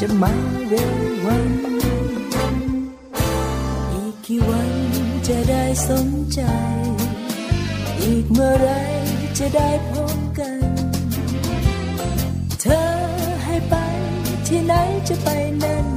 จะมาเร็ววัน อีกกี่วันจะได้สนใจ อีกเมื่อไรจะได้พบกัน เธอให้ไปที่ไหนจะไปนั่น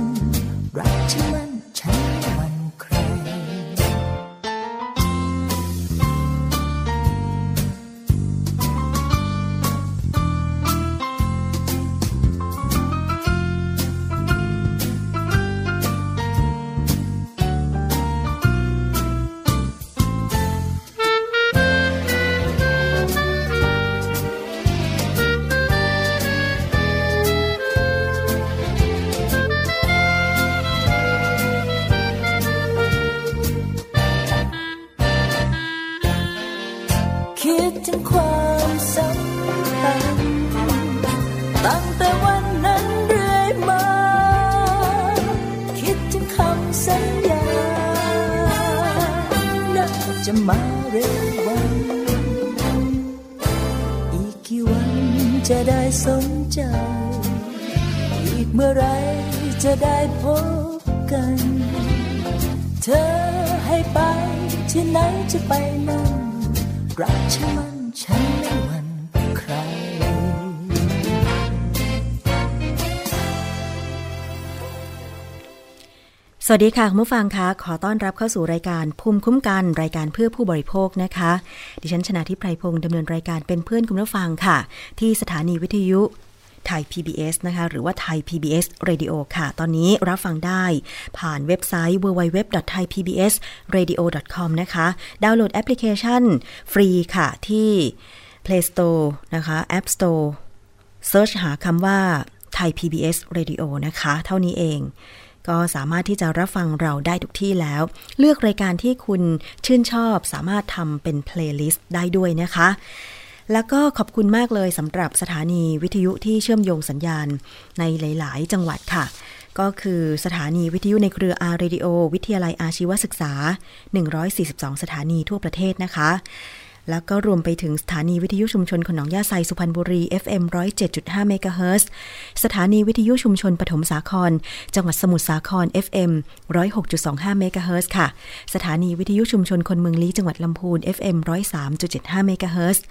วัสดีค่ะคุณผู้ฟังคะขอต้อนรับเข้าสู่รายการภูมิคุ้มกันรายการเพื่อผู้บริโภคนะคะ ดิฉันชนะทิพไพรพงศ์ดำเนินรายการเป็นเพื่อนคุณผู้ฟังค่ะ ที่สถานีวิทยุ Thai PBS นะคะ หรือว่า Thai PBS Radio ค่ะ ตอนนี้รับฟังได้ผ่านเว็บไซต์ www.thaipbsradio.com นะคะ ดาวน์โหลดแอปพลิเคชันฟรีค่ะที่ Play Store นะคะ App Store search หาคำว่าThai PBS Radio นะคะ เท่านี้เองก็สามารถที่จะรับฟังเราได้ทุกที่แล้ว เลือกรายการที่คุณชื่นชอบสามารถทำเป็น playlist ได้ด้วยนะคะ แล้วก็ขอบคุณมากเลยสำหรับสถานีวิทยุที่เชื่อมโยงสัญญาณในหลาย ๆ จังหวัดค่ะ ก็คือสถานีวิทยุในเครือ R Radio วิทยาลัยอาชีวศึกษา 142 สถานีทั่วประเทศนะคะ แล้วก็รวมไปถึงสถานีวิทยุชุมชนหนองหญ้าไซสุพรรณบุรี FM 107.5เมกะเฮิรตซ์สถานีวิทยุชุมชนปฐมสาคร จังหวัดสมุทรสาคร FM 106.25เมกะเฮิรตซ์ค่ะ สถานีวิทยุชุมชนคนเมืองลี้จังหวัดลำพูน FM 103.75เมกะเฮิรตซ์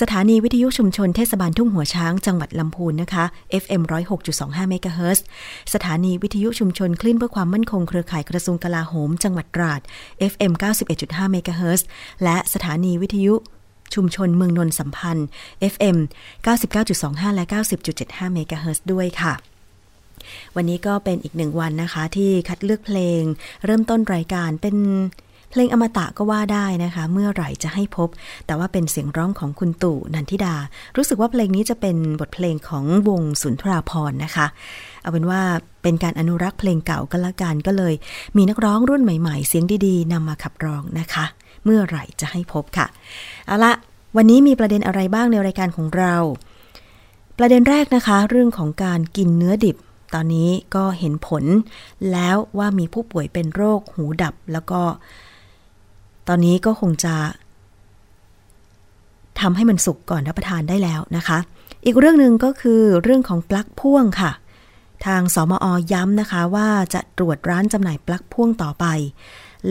สถานีวิทยุชุมชนเทศบาลทุ่งหัวช้างจังหวัดลำพูนนะคะ FM 106.25เมกะเฮิรตซ์สถานีวิทยุชุมชนคลื่นเพื่อความมั่นคงเครือข่ายกระทรวงกลาโหม จังหวัดตราด FM 91.5เมกะเฮิรตซ์และสถานีวิทยุ ชุมชนเมืองนนสัมพันธ์ FM 99.25 และ 90.75 เมกะเฮิร์ด้วยค่ะ วันนี้ก็เป็นอีกหนึ่งวันนะคะ ที่คัดเลือกเพลง เริ่มต้นรายการเป็นเพลงอมตะก็ว่าได้นะคะ เมื่อไหร่จะให้พบ แต่ว่าเป็นเสียงร้องของคุณตู่นันทิดา รู้สึกว่าเพลงนี้จะเป็นบทเพลงของวงสุนทราพรนะคะ เอาเป็นว่าเป็นการอนุรักษ์เพลงเก่าก็แล้วกันก็เลย มีนักร้องรุ่นใหม่ ๆ เสียงดีๆนำมาขับร้องนะคะ เมื่อไหร่จะให้พบค่ะ เอาละวันนี้มีประเด็นอะไรบ้างในรายการของเรา ประเด็นแรกนะคะ เรื่องของการกินเนื้อดิบ ตอนนี้ก็เห็นผลแล้วว่ามีผู้ป่วยเป็นโรคหูดับ แล้วก็ ตอนนี้ก็คงจะทำให้มันสุกก่อนรับประทานได้แล้วนะคะ อีกเรื่องหนึ่งก็คือเรื่องของปลั๊กพ่วงค่ะ ทางสมอย้ำนะคะว่าจะตรวจร้านจำหน่ายปลั๊กพ่วงต่อไป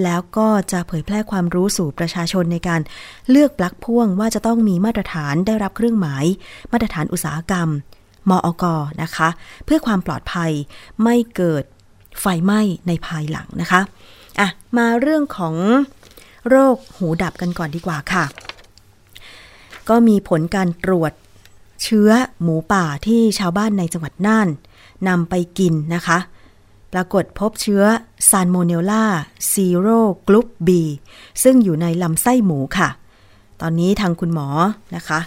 แล้วก็จะเผยแพร่ความรู้สู่ประชาชนในการเลือกปลั๊กพ่วงว่าจะต้องมีมาตรฐานได้รับเครื่องหมาย มาตรฐานอุตสาหกรรม มอกนะคะ เพื่อความปลอดภัยไม่เกิดไฟไหม้ในภายหลังนะคะอะมาเรื่องของโรคหูดับกันก่อนดีกว่าค่ะ ก็มีผลการตรวจเชื้อหมูป่าที่ชาวบ้านในจังหวัดน่านนำไปกินนะคะ ปรากฏพบเชื้อซาลโมเนลลา serogroup B ซึ่งอยู่ในลำไส้หมูค่ะ ตอนนี้ทางคุณหมอนะคะ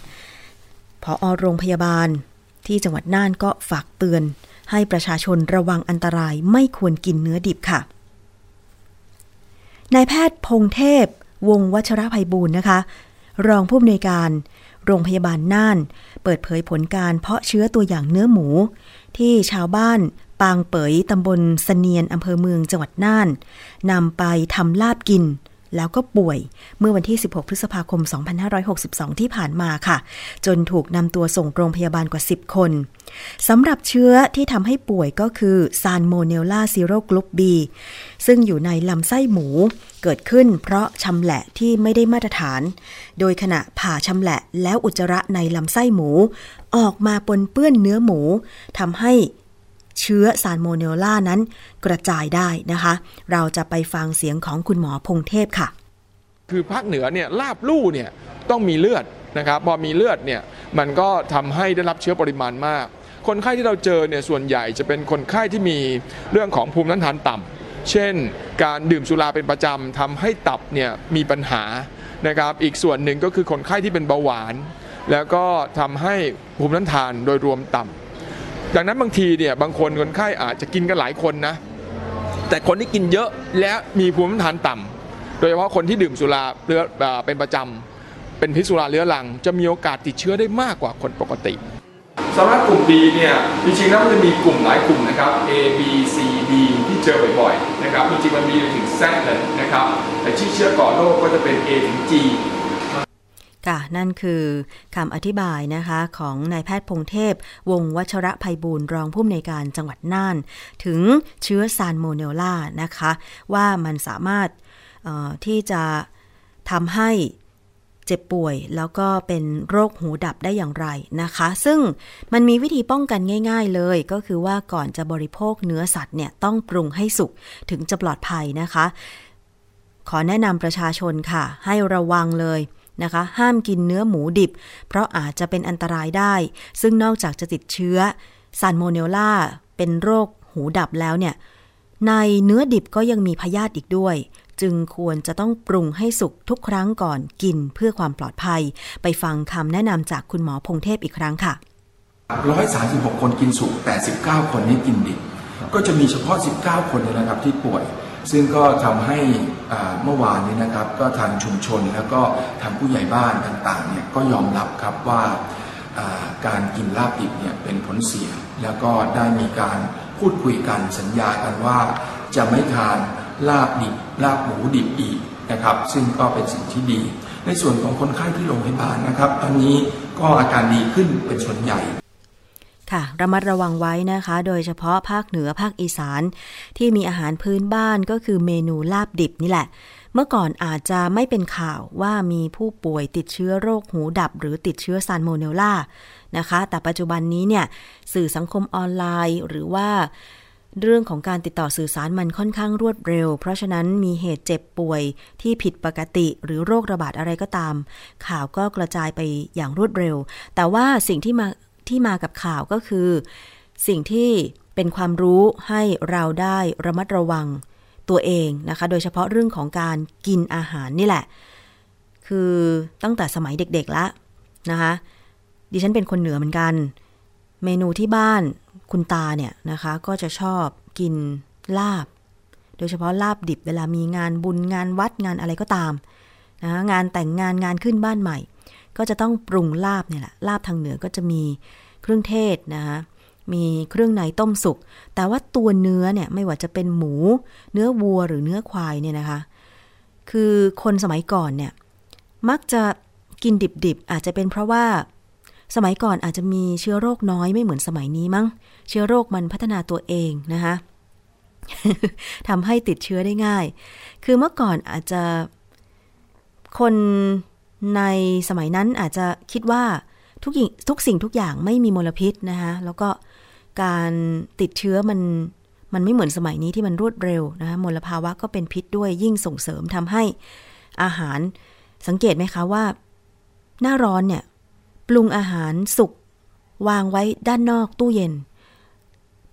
ผอ.โรงพยาบาลที่จังหวัดน่านก็ฝากเตือน ให้ประชาชนระวังอันตรายไม่ควรกินเนื้อดิบค่ะนายแพทย์พงเทพ วงวัชรภัยบูรณ์นะคะ รองผู้อำนวยการโรงพยาบาลน่าน เปิดเผยผลการเพาะเชื้อตัวอย่างเนื้อหมู ที่ชาวบ้าน ปางเป๋ยตำบลสะเนียนอำเภอเมืองจังหวัดน่านนำไปทำลาบกิน แล้วก็ป่วยเมื่อวันที่ 16 พฤษภาคม 2562 ที่ผ่านมาค่ะ จนถูกนำตัวส่งโรงพยาบาลกว่า 10 คนสำหรับเชื้อที่ทำให้ป่วยก็คือซาลโมเนลลา serogroup B ซึ่งอยู่ในลำไส้หมูเกิดขึ้นเพราะชำแหละที่ไม่ได้มาตรฐาน โดยขณะผ่าชำแหละแล้วอุจจาระในลำไส้หมู ออกมาปนเปื้อนเนื้อหมูทำให้ เชื้อซานโมเนลลานั้นกระจายได้นะคะ เราจะไปฟังเสียงของคุณหมอพงเทพค่ะ คือภาคเหนือเนี่ยลาบลู่เนี่ยต้องมีเลือดนะครับพอมีเลือดเนี่ยมันก็ทำให้ได้รับเชื้อปริมาณมาก คนไข้ที่เราเจอเนี่ยส่วนใหญ่จะเป็นคนไข้ที่มีเรื่องของภูมิต้านทานต่ำเช่น การดื่มสุราเป็นประจำทำให้ตับเนี่ยมีปัญหานะครับอีกส่วนหนึ่งก็คือคนไข้ที่เป็นเบาหวาน แล้วก็ทำให้ภูมิต้านทานโดยรวมต่ำ ดังนั้นบางทีเนี่ยบางคนคนไข้อาจจะกินกันหลายคนนะ แต่คนที่กินเยอะและมีภูมิต้านทานต่ำโดยเฉพาะคนที่ดื่มสุราเรือเป็นประจำเป็นพิษสุราเรื้อรัง จะมีโอกาสติดเชื้อได้มากกว่าคนปกติสำหรับกลุ่ม B เนี่ยจริงๆแล้วมันจะมีกลุ่มหลายกลุ่มนะครับ A B C D ที่เจอบ่อยๆนะครับจริงๆมันมีถึง Z เลยนะครับแต่ที่เชื้อก่อโรคก็จะเป็น A ถึง G ค่ะนั่นคือคำอธิบายนะคะของนายแพทย์พงเทพ วงวัชระภัยบูรณ์รองผู้อำนวยการจังหวัดน่าน ถึงเชื้อซาลโมเนลลานะคะ ว่ามันสามารถที่จะทำให้เจ็บป่วยแล้วก็เป็นโรคหูดับได้อย่างไรนะคะ ซึ่งมันมีวิธีป้องกันง่าย ๆเลย ก็คือว่าก่อนจะบริโภคเนื้อสัตว์เนี่ยต้องปรุงให้สุกถึงจะปลอดภัยนะคะ ขอแนะนำประชาชนค่ะ ให้ระวังเลย นะคะ ห้ามกินเนื้อหมูดิบ เพราะอาจจะเป็นอันตรายได้ ซึ่งนอกจากจะติดเชื้อซานโมเนลลาเป็นโรคหูดับแล้วเนี่ย ในเนื้อดิบก็ยังมีพยาธิอีกด้วย จึงควรจะต้องปรุงให้สุกทุกครั้งก่อนกินเพื่อความปลอดภัย ไปฟังคำแนะนำจากคุณหมอพงเทพอีกครั้งค่ะ 136 คนกินสุกแต่ 19 คนนี้กินดิบ ก็จะมีเฉพาะ 19 คนนะครับที่ป่วย ซึ่งก็ทำให้เมื่อวานนี้นะครับ ก็ทางชุมชนแล้วก็ทางผู้ใหญ่บ้านต่างๆเนี่ยก็ยอมรับครับว่าการกินลาบดิบเนี่ยเป็นผลเสีย แล้วก็ได้มีการพูดคุยกันสัญญากันว่า จะไม่ทานลาบดิบลาบหมูดิบอีกนะครับ ซึ่งก็เป็นสิ่งที่ดี ในส่วนของคนไข้ที่โรงพยาบาลนะครับ ตอนนี้ก็อาการดีขึ้นเป็นส่วนใหญ่ ค่ะ ระมัดระวังไว้นะคะ โดยเฉพาะภาคเหนือภาคอีสาน ที่มีอาหารพื้นบ้านก็คือเมนูลาบดิบนี่แหละ เมื่อก่อนอาจจะไม่เป็นข่าวว่ามีผู้ป่วยติดเชื้อโรคหูดับ หรือติดเชื้อซาลโมเนลลานะคะ แต่ปัจจุบันนี้เนี่ยสื่อสังคมออนไลน์หรือว่าเรื่องของการติดต่อสื่อสารมันค่อนข้างรวดเร็ว เพราะฉะนั้นมีเหตุเจ็บป่วยที่ผิดปกติหรือโรคระบาดอะไรก็ตาม ข่าวก็กระจายไปอย่างรวดเร็ว แต่ว่าสิ่งที่มา ที่มากับข่าวก็คือ สิ่งที่เป็นความรู้ให้เราได้ระมัดระวังตัวเองนะคะ โดยเฉพาะเรื่องของการกินอาหารนี่แหละ คือตั้งแต่สมัยเด็กๆละนะคะ ดิฉันเป็นคนเหนือเหมือนกัน เมนูที่บ้านคุณตาเนี่ยนะคะ ก็จะชอบกินลาบ โดยเฉพาะลาบดิบเวลามีงานบุญงานวัดงานอะไรก็ตามนะงานแต่งงานงานขึ้นบ้านใหม่ ก็จะต้องปรุงลาบเนี่ยแหละลาบทางเหนือก็จะมีเครื่องเทศนะคะมีเครื่องในต้มสุก แต่ว่าตัวเนื้อเนี่ยไม่ว่าจะเป็นหมู เนื้อวัวหรือเนื้อควายเนี่ยนะคะ คือคนสมัยก่อนเนี่ยมักจะกินดิบๆ อาจจะเป็นเพราะว่า สมัยก่อนอาจจะมีเชื้อโรคน้อยไม่เหมือนสมัยนี้มั้ง เชื้อโรคมันพัฒนาตัวเองนะคะทำให้ติดเชื้อได้ง่าย คือเมื่อก่อนอาจจะคน ในสมัยนั้นอาจจะคิดว่าทุกทุกสิ่งทุกอย่างไม่มีมลพิษนะคะแล้วก็การติดเชื้อมันมันไม่เหมือนสมัยนี้ที่มันรวดเร็วนะคะมลภาวะก็เป็นพิษด้วยยิ่งส่งเสริมทำให้อาหารสังเกตไหมคะว่า หน้าร้อนเนี่ยปรุงอาหารสุกวางไว้ด้านนอกตู้เย็น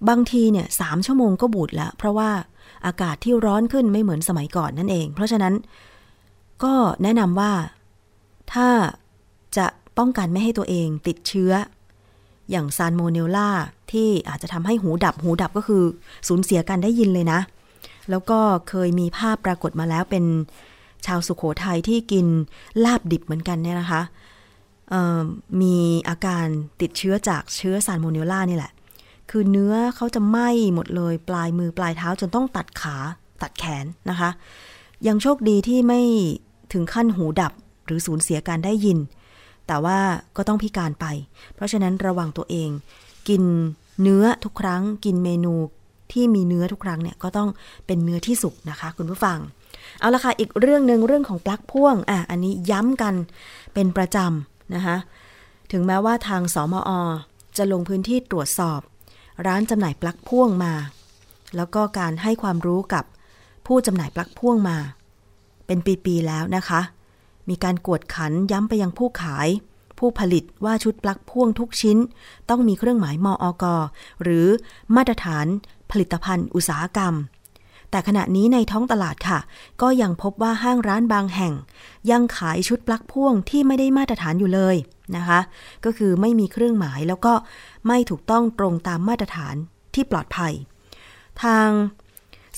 บางทีเนี่ยสามชั่วโมงก็บูดล้วเพราะว่าอากาศที่ร้อนขึ้นไม่เหมือนสมัยก่อนนั่นเอง เพราะฉะนั้นก็แนะนำว่า ถ้าจะป้องกันไม่ให้ตัวเองติดเชื้อ อย่างซาลโมเนลล่าที่อาจจะทำให้หูดับหูดับก็คือ สูญเสียการได้ยินเลยนะ แล้วก็เคยมีภาพปรากฏมาแล้วเป็นชาวสุโขทัยที่กินลาบดิบเหมือนกันเนี่ยนะคะมีอาการติดเชื้อจากเชื้อซาลโมเนลล่านี่แหละ คือเนื้อเขาจะไหม้หมดเลย ปลายมือปลายเท้าจนต้องตัดขาตัดแขนนะคะ ยังโชคดีที่ไม่ถึงขั้นหูดับ หรือสูญเสียการได้ยิน แต่ว่าก็ต้องพิการไป เพราะฉะนั้นระวังตัวเอง กินเนื้อทุกครั้ง กินเมนูที่มีเนื้อทุกครั้งเนี่ยก็ต้องเป็นเนื้อที่สุกนะคะ คุณผู้ฟัง เอาละค่ะอีกเรื่องหนึ่งเรื่องของปลั๊กพ่วงอะอันนี้ย้ำกันเป็นประจำนะคะถึงแม้ว่าทางสมอ จะลงพื้นที่ตรวจสอบ ร้านจำหน่ายปลั๊กพ่วงมา แล้วก็การให้ความรู้กับผู้จำหน่ายปลั๊กพ่วงมา เป็นปี ๆ แล้วนะคะ มีการกวดขันย้ำไปยังผู้ขาย ผู้ผลิตว่าชุดปลั๊กพ่วงทุกชิ้น ต้องมีเครื่องหมายมออกหรือมาตรฐานผลิตภัณฑ์อุตสาหกรรม แต่ขณะนี้ในท้องตลาดค่ะ ก็ยังพบว่าห้างร้านบางแห่ง ยังขายชุดปลั๊กพ่วงที่ไม่ได้มาตรฐานอยู่เลยนะคะ ก็คือไม่มีเครื่องหมายแล้วก็ไม่ถูกต้องตรงตามมาตรฐานที่ปลอดภัย ทาง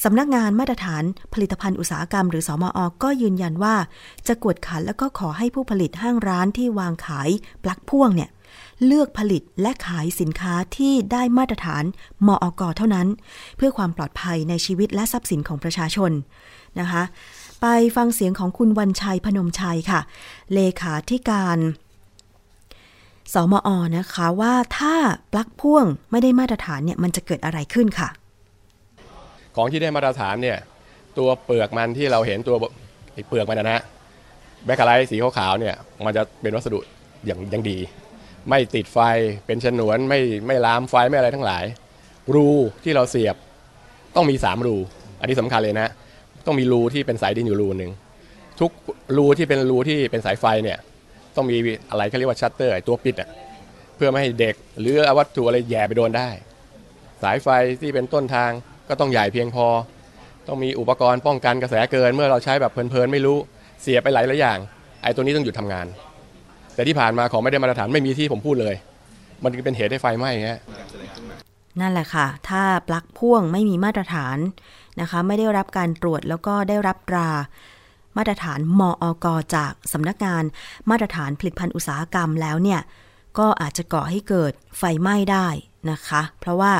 สำนักงานมาตรฐานผลิตภัณฑ์อุตสาหกรรม หรือสอมอก็ยืนยันว่า จะกวดขันแล้วก็ขอให้ผู้ผลิตห้างร้านที่วางขายปลั๊กพ่วงเนี่ยเลือกผลิตและขายสินค้าที่ได้มาตรฐานมออกเท่านั้น เพื่อความปลอดภัยในชีวิตและทรัพย์สินของประชาชนนะคะ ไปฟังเสียงของคุณวันชัยพนมชัยค่ะ เลขาธิการสมอนะคะว่าถ้าปลั๊กพ่วงไม่ได้มาตรฐานเนี่ยมันจะเกิดอะไรขึ้นค่ะ ของที่ได้มาตรฐานเนี่ยตัวเปลือกมันที่เราเห็นตัวเปลือกมันนะฮะแบคไลท์สีขาวๆเนี่ยมันจะเป็นวัสดุอย่างยังดี ไม่ติดไฟเป็นฉนวนไม่ไม่ลามไฟไม่อะไรทั้งหลาย รูที่เราเสียบต้องมี 3 รู อันนี้สำคัญเลยนะต้องมีรูที่เป็นสายดินอยู่รูหนึ่งทุกรูที่เป็นรูที่เป็นสายไฟเนี่ยต้องมีอะไรเขาเรียกว่าชัตเตอร์ตัวปิดอะเพื่อไม่ให้เด็กหรือวัตถุอะไรแย่ไปโดนได้ สายไฟที่เป็นต้นทาง ก็ต้องใหญ่เพียงพอ ต้องมีอุปกรณ์ป้องกันกระแสเกิน เมื่อเราใช้แบบเพลินๆไม่รู้เสียไปหลายหลายอย่าง ไอ้ตัวนี้ต้องหยุดทำงาน แต่ที่ผ่านมาของไม่ได้มาตรฐานไม่มีที่ผมพูดเลย มันเป็นเหตุให้ไฟไหม้ฮะนั่นแหละค่ะ ถ้าปลั๊กพ่วงไม่มีมาตรฐานนะคะ ไม่ได้รับการตรวจแล้วก็ได้รับตรามาตรฐานมออกจากสำนักงานมาตรฐานผลิตภัณฑ์อุตสาหกรรมแล้วเนี่ย ก็อาจจะก่อให้เกิดไฟไหม้ได้นะคะ เพราะว่า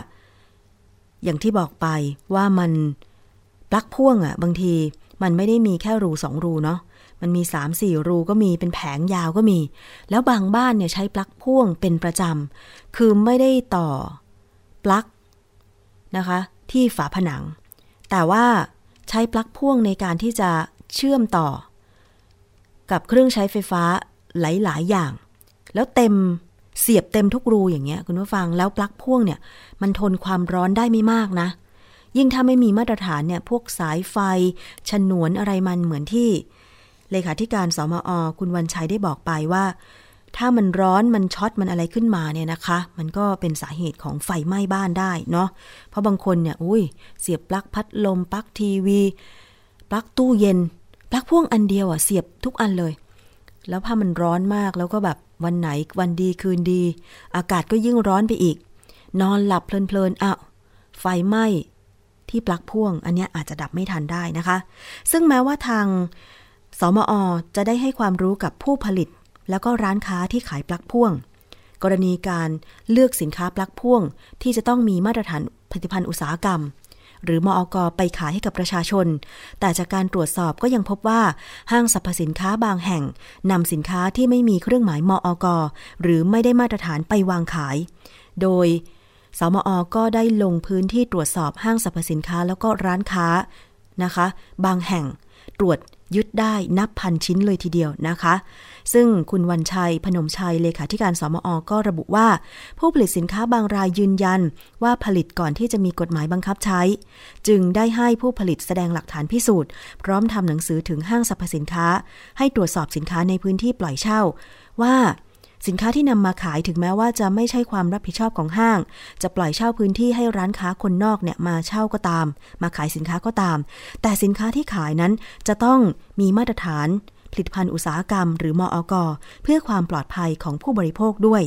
อย่างที่บอกไปว่ามันปลั๊กพ่วงอะ่ะ บางทีมันไม่ได้มีแค่รูสองรูเนาะมันมีสามสี่รูก็มีเป็นแผงยาวก็มี แล้วบางบ้านเนี่ยใช้ปลั๊กพ่วงเป็นประจำ คือไม่ได้ต่อปลั๊กนะคะ ที่ฝาผนัง แต่ว่าใช้ปลั๊กพ่วงในการที่จะเชื่อมต่อ กับเครื่องใช้ไฟฟ้าหลาย ๆ อย่าง แล้วเต็ม เสียบเต็มทุกรูอย่างเงี้ยคุณผู้ฟังแล้วปลั๊กพ่วงเนี่ย มันทนความร้อนได้ไม่มากนะ ยิ่งถ้าไม่มีมาตรฐานเนี่ย พวกสายไฟ ฉนวนอะไรมันเหมือนที่เลขาธิการสมอ คุณวันชัยได้บอกไปว่า ถ้ามันร้อนมันช็อตมันอะไรขึ้นมาเนี่ยนะคะ มันก็เป็นสาเหตุของไฟไหม้บ้านได้เนาะเพราะบางคนเนี่ยอุ้ยเสียบปลั๊กพัดลมปลั๊กทีวีปลั๊กตู้เย็นปลั๊กพ่วงอันเดียวอะเสียบทุกอันเลย แล้วถ้ามันร้อนมากแล้วก็แบบวันไหนวันดีคืนดี อากาศก็ยิ่งร้อนไปอีก นอนหลับเพลินๆอ้าวไฟไหม้ที่ปลั๊กพ่วง อันนี้อาจจะดับไม่ทันได้นะคะ ซึ่งแม้ว่าทางสมอจะได้ให้ความรู้กับผู้ผลิต แล้วก็ร้านค้าที่ขายปลั๊กพ่วง กรณีการเลือกสินค้าปลั๊กพ่วง ที่จะต้องมีมาตรฐานผลิตภัณฑ์อุตสาหกรรม หรือมอกไปขายให้กับประชาชน แต่จากการตรวจสอบก็ยังพบว่าห้างสรรพสินค้าบางแห่งนำสินค้าที่ไม่มีเครื่องหมายมอกหรือไม่ได้มาตรฐานไปวางขาย โดยสมอก็ได้ลงพื้นที่ตรวจสอบห้างสรรพสินค้าแล้วก็ร้านค้านะคะ บางแห่งตรวจ ยึดได้นับพันชิ้นเลยทีเดียวนะคะ ซึ่งคุณวันชัยพนมชัยเลขาธิการสมอ ก็ระบุว่า ผู้ผลิตสินค้าบางรายยืนยัน ว่าผลิตก่อนที่จะมีกฎหมายบังคับใช้ จึงได้ให้ผู้ผลิตแสดงหลักฐานพิสูจน์ พร้อมทำหนังสือถึงห้างสรรพสินค้า ให้ตรวจสอบสินค้าในพื้นที่ปล่อยเช่า ว่า สินค้าที่นำมาขายถึงแม้ว่าจะไม่ใช่ความรับผิดชอบของห้าง จะปล่อยเช่าพื้นที่ให้ร้านค้าคนนอกเนี่ยมาเช่าก็ตาม มาขายสินค้าก็ตาม แต่สินค้าที่ขายนั้นจะต้องมีมาตรฐานผลิตภัณฑ์อุตสาหกรรมหรือมอกเพื่อความปลอดภัยของผู้บริโภคด้วย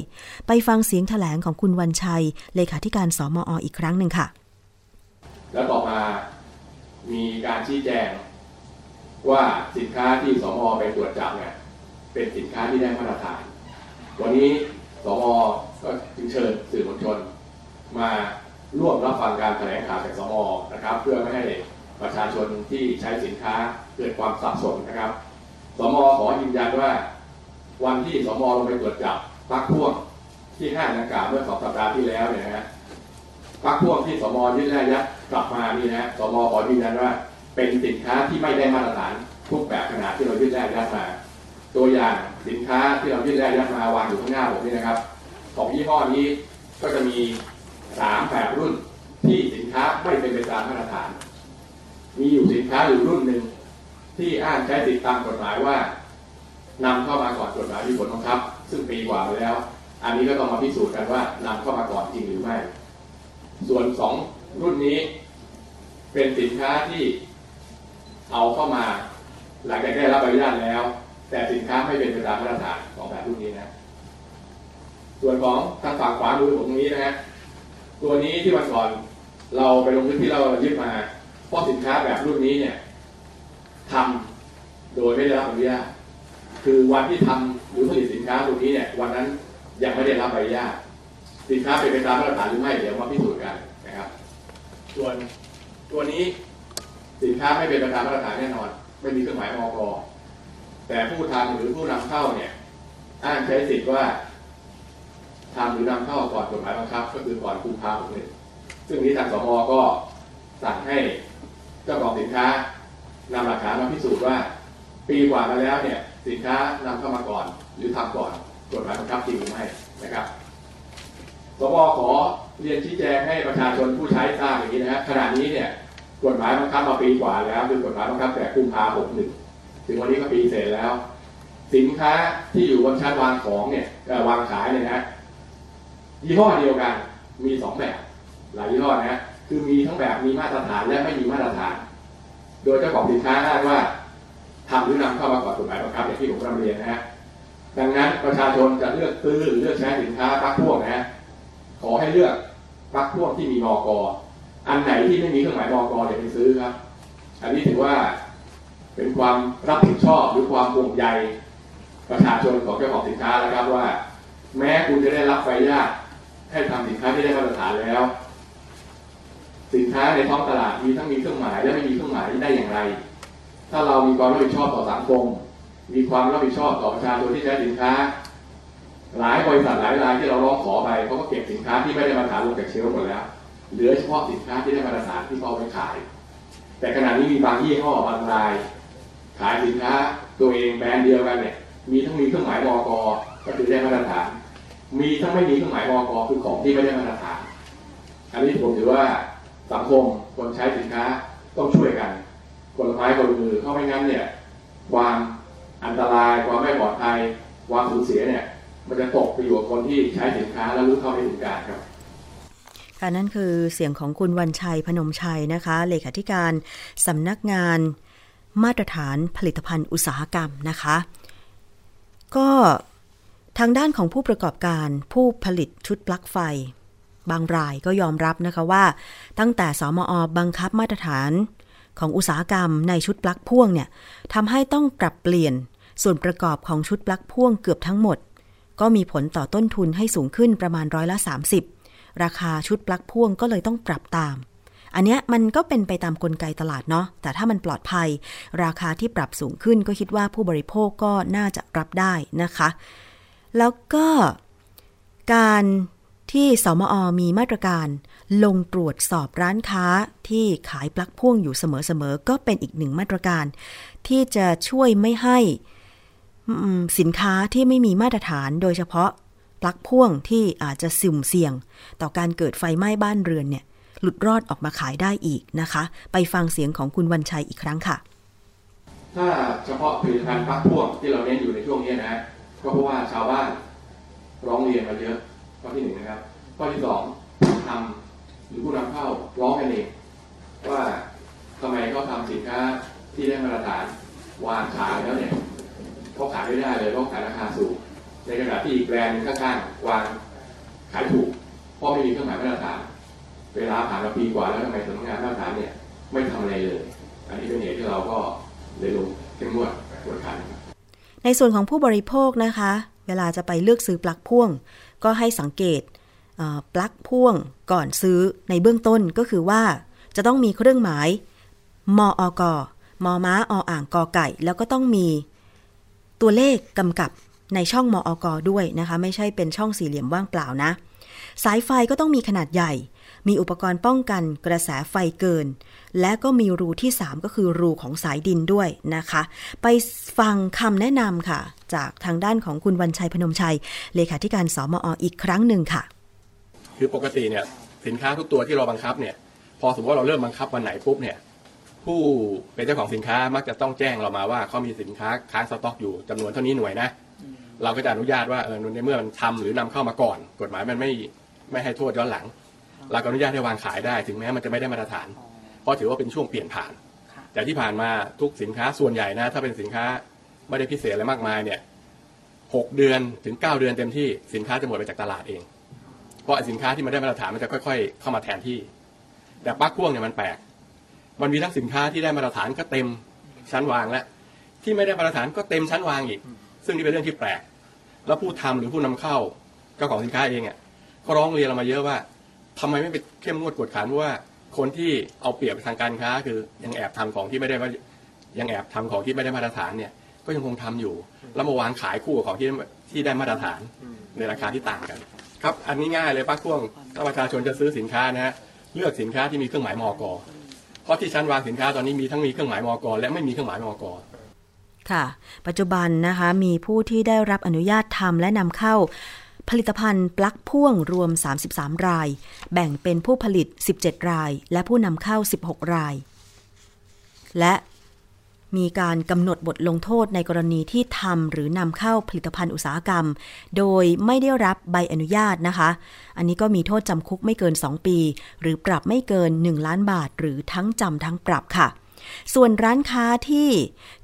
ไปฟังเสียงถแถลงของคุณวันชัย เลขาธิการสมออีกครั้งหนึ่งค่ะ แล้วต่อมามีการชี้แจงว่าสินค้าที่สมอไปตรวจจับเนี่ยเป็นสินค้าที่ได้มาตรฐาน วันนี้สมอก็จึงเชิญสื่อมวลชน มาร่วมรับฟังการแถลงข่าวจากสมอนะครับ เพื่อไม่ให้ประชาชนที่ใช้สินค้าเกิดความสับสนนะครับ สมอขอยืนยันว่า วันที่สมอลงไปตรวจจับปลั๊กพ่วงที่ห้างดังกล่าวเมื่อสองสัปดาห์ที่แล้วเนี่ยนะฮะปลั๊กพ่วงที่สมยึดแรกยัดกลับมานี่นะสมขอยืนยันว่า เป็นสินค้าที่ไม่ได้มาตรฐานทุกแบบขนาดที่เรายึดแรกยัดมา ตัวอย่าง สินค้าที่เรายึดแรกยัดมาวางอยู่ข้างหน้าผมนี่นะครับของยี่ห้อนี้ก็จะมีสามแบบรุ่นที่สินค้าไม่เป็นไปตามมาตรฐาน มีอยู่สินค้าอยู่รุ่นหนึ่งที่อ้างใช้ติดตามกฎหมายว่านำเข้ามาก่อนกฎหมายมีผลบังคับ ซึ่งปีกว่าไปแล้ว อันนี้ก็ต้องมาพิสูจน์กันว่านำเข้ามาก่อนจริงหรือไม่ ส่วนสองรุ่นนี้ เป็นสินค้าที่เอาเข้ามา หลังจากได้รับใบอนุญาตแล้ว แต่สินค้าไม่เป็นไปตามมาตรฐานของแบบรุ่นนี้นะส่วนของทางฝั่งขวามือผมตรงนี้นะฮะตัวนี้ที่วันก่อนเราไปลงพื้นที่เรายึดมาเพราะสินค้าแบบรุ่นนี้เนี่ยทำโดยไม่ได้รับอนุญาตคือวันที่ทำหรือผลิตสินค้าตัวนี้เนี่ยวันนั้นยังไม่ได้รับใบอนุญาตสินค้าเป็นไปตามมาตรฐานหรือไม่เดี๋ยวมาพิสูจน์กันนะครับ ส่วนตัวนี้สินค้าไม่เป็นไปตามมาตรฐานแน่นอน ไม่มีเครื่องหมายมอก แต่ผู้ทำหรือผู้นำเข้าเนี่ยอ้างใช้สิทธิ์ว่าทำหรือนำเข้าก่อนกฎหมายบังคับ ก็คือก่อนกุมภาพันธ์หนึ่งซึ่งนี้ทางสมอก็สั่งให้เจ้าของสินค้านำหลักฐานมาพิสูจน์ว่า ปีกว่ามาแล้วเนี่ยสินค้านำเข้ามาก่อน หรือทำก่อนกฎหมายบังคับจริงหรือไม่นะครับสวขอเรียนชี้แจงให้ประชาชนผู้ใช้ทราบอย่างนี้นะฮะขณะนี้เนี่ยกฎหมายบังคับมาปีกว่าแล้วคือกฎหมายบังคับแต่กุมภาหกหนึ่ง ถึงวันนี้ก็ปีเสร็จแล้ว สินค้าที่อยู่บนชั้นวางของเนี่ยวางขายเนี่ยนะยี่ห้อเดียวกันมีสองแบบ หลายยี่ห้อนะคือมีทั้งแบบมีมาตรฐานและไม่มีมาตรฐาน โดยเจ้าของสินค้าอ้างว่าทำหรือนำเข้ามาก่อนกฎหมายบังคับอย่างที่ผมนำเรียนนะฮะดังนั้นประชาชนจะเลือกซื้อหรือเลือกใช้สินค้าปลั๊กพวงนะฮะขอให้เลือกปลั๊กพวงที่มีมอกอันไหนที่ไม่มีเครื่องหมายมอกอย่าไปซื้อครับ อันนี้ถือว่า เป็นความรับผิดชอบหรือความห่วงใยประชาชนของเจ้าของสินค้าแล้วครับว่า แม้คุณจะได้รับใบอนุญาตให้ทำสินค้าที่ได้มาตรฐานแล้ว สินค้าในท้องตลาดมีทั้งมีเครื่องหมายและไม่มีเครื่องหมายได้อย่างไร ถ้าเรามีความรับผิดชอบต่อสังคม มีความรับผิดชอบต่อประชาชนที่ใช้สินค้า หลายบริษัทหลายรายที่เราร้องขอไปเขาก็เก็บสินค้าที่ไม่ได้มาตรฐานลงจากเชลฟ์หมดแล้ว เหลือเฉพาะสินค้าที่ได้มาตรฐานที่เขาเอาไปขาย แต่ขณะนี้มีบางยี่ห้อบางราย ขายสินค้าตัวเองแบรนด์เดียวกันเนี่ย มีทั้งมีเครื่องหมายมอกก็คือได้มาตรฐาน มีทั้งไม่มีเครื่องหมายมอกคือของที่ไม่ได้มาตรฐาน อันนี้ผมถือว่าสังคมคนใช้สินค้าต้องช่วยกันคนละไม้คนละมือเพราไม่งั้นเนี่ยความอันตรายความไม่ปลอดภัยความสูญเสียเนี่ยมันจะตกไปอยู่กับคนที่ใช้สินค้าแล้วรู้เท่าไม่ถึงการครับค่ะนั่นคือเสียงของคุณวันชัยพนมชัยนะคะ เลขาธิการสำนักงาน มาตรฐานผลิตภัณฑ์อุตสาหกรรมนะคะ ก็ทางด้านของผู้ประกอบการผู้ผลิตชุดปลั๊กไฟ บางรายก็ยอมรับนะคะว่า ตั้งแต่สมอบังคับมาตรฐานของอุตสาหกรรมในชุดปลั๊กพ่วงเนี่ยทำให้ต้องปรับเปลี่ยนส่วนประกอบของชุดปลั๊กพ่วงเกือบทั้งหมด ก็มีผลต่อต้นทุนให้สูงขึ้นประมาณร้อยละ 30 ราคาชุดปลั๊กพ่วงก็เลยต้องปรับตาม อันเนี้ยมันก็เป็นไปตามกลไกตลาดเนาะแต่ถ้ามันปลอดภัย ราคาที่ปรับสูงขึ้นก็คิดว่าผู้บริโภคก็น่าจะรับได้นะคะ แล้วก็การที่สมอมีมาตรการลงตรวจสอบร้านค้าที่ขายปลั๊กพ่วงอยู่เสมอๆ ก็เป็นอีกหนึ่งมาตรการ ที่จะช่วยไม่ให้สินค้าที่ไม่มีมาตรฐานโดยเฉพาะปลั๊กพ่วงที่อาจจะสุ่มเสี่ยง ต่อการเกิดไฟไหม้บ้านเรือนเนี่ย หลุดรอดออกมาขายได้อีกนะคะ ไปฟังเสียงของคุณวันชัยอีกครั้งค่ะ ถ้าเฉพาะผลิตภัณฑ์ปลั๊กพ่วงที่เราเน้นอยู่ในช่วงนี้นะก็เพราะว่าชาวบ้านร้องเรียนมาเยอะข้อที่หนึ่งนะครับข้อที่สองทำหรือผู้นำเข้าร้องกันเองว่าทำไมเขาทำสินค้าที่ได้มาตรฐานวางขายแล้วเนี่ยเขาขายไม่ได้เลยเพราะขายราคาสูงในขณะที่อีกแบรนด์ข้างๆวางขายถูกเพราะไม่มีเครื่องหมายมาตรฐาน เวลาผ่านมาปีกว่าแล้วทำไมสำนักงานมาตรฐานเนี่ยไม่ทำอะไรเลย อันนี้เป็นเหตุที่เราก็เลยลงเข้มงวดกวดขัน ในส่วนของผู้บริโภคนะคะ เวลาจะไปเลือกซื้อปลั๊กพ่วง ก็ให้สังเกตปลั๊กพ่วงก่อนซื้อในเบื้องต้นก็คือว่าจะต้องมีเครื่องหมาย มออกมอม้าออ่างกอไก่ แล้วก็ต้องมีตัวเลขกำกับในช่องมออกด้วยนะคะ ไม่ใช่เป็นช่องสี่เหลี่ยมว่างเปล่านะ สายไฟก็ต้องมีขนาดใหญ่ มีอุปกรณ์ป้องกันกระแสไฟเกิน และก็มีรูที่ 3 ก็คือรูของสายดินด้วยนะคะ ไปฟังคำแนะนำค่ะ จากทางด้านของคุณวันชัยพนมชัย เลขาธิการสอมออีกครั้งหนึ่งค่ะ คือปกติเนี่ยสินค้าทุกตัวที่เราบังคับเนี่ยพอสมมติว่าเราเริ่มบังคับวันไหนปุ๊บเนี่ยผู้เป็นเจ้าของสินค้ามักจะต้องแจ้งเรามาว่าเขามีสินค้าค้างสต็อกอยู่จำนวนเท่านี้หน่วยนะ เราก็จะอนุญาตว่าเออในเมื่อมันทำหรือนำเข้ามาก่อน กฎหมายมันไม่ไม่ให้โทษย้อนหลัง เราก็อนุญาตให้วางขายได้ถึงแม้มันจะไม่ได้มาตรฐาน เพราะถือว่าเป็นช่วงเปลี่ยนผ่าน แต่ที่ผ่านมาทุกสินค้าส่วนใหญ่นะ ถ้าเป็นสินค้าไม่ได้พิเศษอะไรมากมายเนี่ยหกเดือนถึงเก้าเดือนเต็มที่สินค้าจะหมดไปจากตลาดเอง เพราะสินค้าที่มันได้มาตรฐานมันจะค่อย ๆ เข้ามาแทนที่ แต่ปลั๊กพ่วงเนี่ยมันแปลก มันมีทั้งสินค้าที่ได้มาตรฐานก็เต็มชั้นวางแล้วที่ไม่ได้มาตรฐานก็เต็มชั้นวางอีก ซึ่งนี่เป็นเรื่องที่แปลก แล้วผู้ทำหรือผู้นำเข้าเจ้าของสินค้าเองอะก็ร้องเรียนเรามาเยอะว่า ทำไมไม่ไปเข้มงวดกวดขันว่า คนที่เอาเปรียบทางการค้า คือยังแอบทำของที่ไม่ได้มายังแอบทำของที่ไม่ได้มาตรฐานเนี่ยก็ยังคงทำอยู่ แล้วมาวางขายคู่กับของที่ที่ได้มาตรฐานในราคาที่ต่างกัน ครับอันนี้ง่ายเลยป้าพ่วงถ้าประชาชนจะซื้อสินค้านะฮะเลือกสินค้าที่มีเครื่องหมายมอกเพราะที่ชั้นวางสินค้าตอนนี้มีทั้งมีเครื่องหมายมอกและไม่มีเครื่องหมายมอกค่ะ ปัจจุบันนะคะมีผู้ที่ได้รับอนุญาตทำและนำเข้า ผลิตภัณฑ์ปลั๊กพ่วงรวม 33 ราย แบ่งเป็นผู้ผลิต 17 ราย และผู้นำเข้า 16 ราย และมีการกำหนดบทลงโทษในกรณีที่ทำหรือนำเข้าผลิตภัณฑ์อุตสาหกรรม โดยไม่ได้รับใบอนุญาตนะคะ อันนี้ก็มีโทษจำคุกไม่เกิน 2 ปี หรือปรับไม่เกิน 1 ล้านบาท หรือทั้งจำทั้งปรับค่ะ ส่วนร้านค้าที่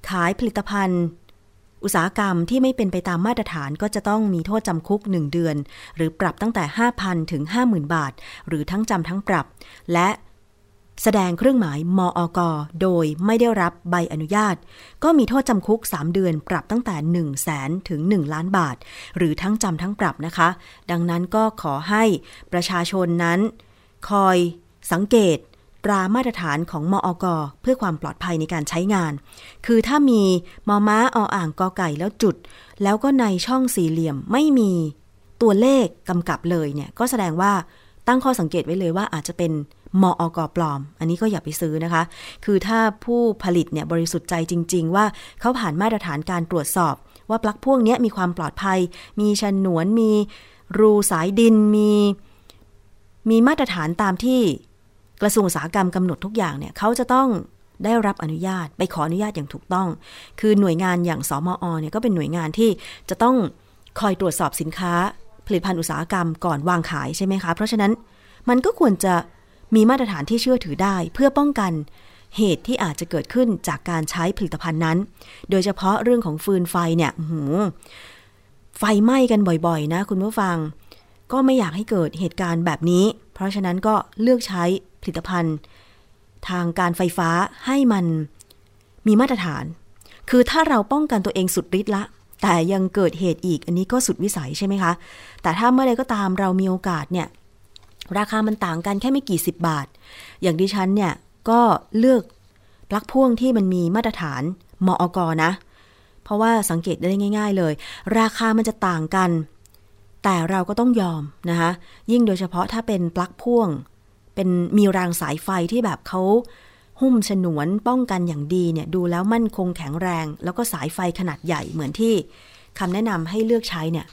ขายผลิตภัณฑ์ อุตสาหกรรมที่ไม่เป็นไปตามมาตรฐานก็จะต้องมีโทษจำคุก 1 เดือน หรือปรับตั้งแต่ 5,000 ถึง 50,000 บาท หรือทั้งจำทั้งปรับ และแสดงเครื่องหมายมออกโดยไม่ได้รับใบอนุญาต ก็มีโทษจำคุก 3 เดือนปรับตั้งแต่ 1 0 0 0 0แสนถึง 1 ล้านบาท หรือทั้งจำทั้งปรับนะคะ ดังนั้นก็ขอให้ประชาชนนั้น คอยสังเกต ตรามาตรฐานของมอกเพื่อความปลอดภัยในการใช้งาน คือถ้ามีมอม้าออ่างกอไก่แล้วจุด แล้วก็ในช่องสี่เหลี่ยมไม่มีตัวเลขกำกับเลยเนี่ยก็แสดงว่าตั้งข้อสังเกตไว้เลยว่าอาจจะเป็นมออกปลอม อันนี้ก็อย่าไปซื้อนะคะ คือถ้าผู้ผลิตเนี่ยบริสุทธิ์ใจจริง ๆ ว่าเขาผ่านมาตรฐานการตรวจสอบ ว่าปลั๊กพ่วงนี้มีความปลอดภัย มีฉนวนมีรูสายดินมี มีมาตรฐานตามที่ กระทรวงอุตสาหกรรมกำหนดทุกอย่างเนี่ยเขาจะต้องได้รับอนุญาตไปขออนุญาตอย่างถูกต้อง คือหน่วยงานอย่างสมอเนี่ยก็เป็นหน่วยงานที่จะต้องคอยตรวจสอบสินค้า ผลิตภัณฑ์อุตสาหกรรมก่อนวางขายใช่ไหมคะ เพราะฉะนั้นมันก็ควรจะมีมาตรฐานที่เชื่อถือได้ เพื่อป้องกันเหตุที่อาจจะเกิดขึ้นจากการใช้ผลิตภัณฑ์นั้น โดยเฉพาะเรื่องของฟืนไฟเนี่ยหืไฟไหม้กันบ่อยๆ นะ คุณผู้ฟัง ก็ไม่อยากให้เกิดเหตุการณ์แบบนี้ เพราะฉะนั้นก็เลือกใช้ ลิตภัณฑ์ ทางการไฟฟ้าให้มันมีมาตรฐาน คือถ้าเราป้องกันตัวเองสุดฤทธิ์ละ แต่ยังเกิดเหตุอีกอันนี้ก็สุดวิสัยใช่ไหมคะ แต่ถ้าเมื่อใดก็ตามเรามีโอกาสเนี่ย ราคามันต่างกันแค่ไม่กี่สิบบาท อย่างดิฉันเนี่ยก็เลือกปลั๊กพ่วงที่มันมีมาตรฐานมอกอนะ เพราะว่าสังเกตได้ง่าย ๆ เลย ราคามันจะต่างกัน แต่เราก็ต้องยอมนะคะยิ่งโดยเฉพาะถ้าเป็นปลั๊กพ่วง เป็นมีรางสายไฟที่แบบเขาหุ้มฉนวนป้องกันอย่างดีเนี่ยดูแล้วมั่นคงแข็งแรง แล้วก็สายไฟขนาดใหญ่เหมือนที่คำแนะนำให้เลือกใช้เนี่ย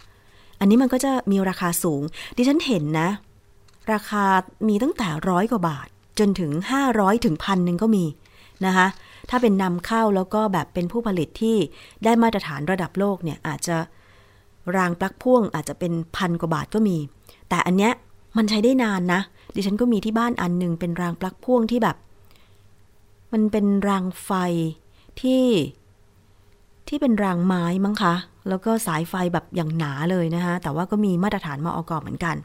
อันนี้มันก็จะมีราคาสูง ดิฉันเห็นนะ ราคามีตั้งแต่ร้อยกว่าบาท จนถึง 500 ถึงพันหนึ่งก็มีนะคะถ้าเป็นนำเข้าแล้วก็แบบเป็นผู้ผลิตที่ได้มาตรฐานระดับโลกเนี่ยอาจจะรางปลั๊กพ่วงอาจจะเป็นพันกว่าบาทก็มี แต่อันเนี้ย มันใช้ได้นานนะ ดิฉันก็มีที่บ้านอันหนึ่งเป็นรางปลั๊กพ่วงที่แบบ มันเป็นรางไฟที่ที่เป็นรางไม้มั้งคะ แล้วก็สายไฟแบบอย่างหนาเลยนะคะแต่ว่าก็มีมาตรฐานมาออกอเหมือนกัน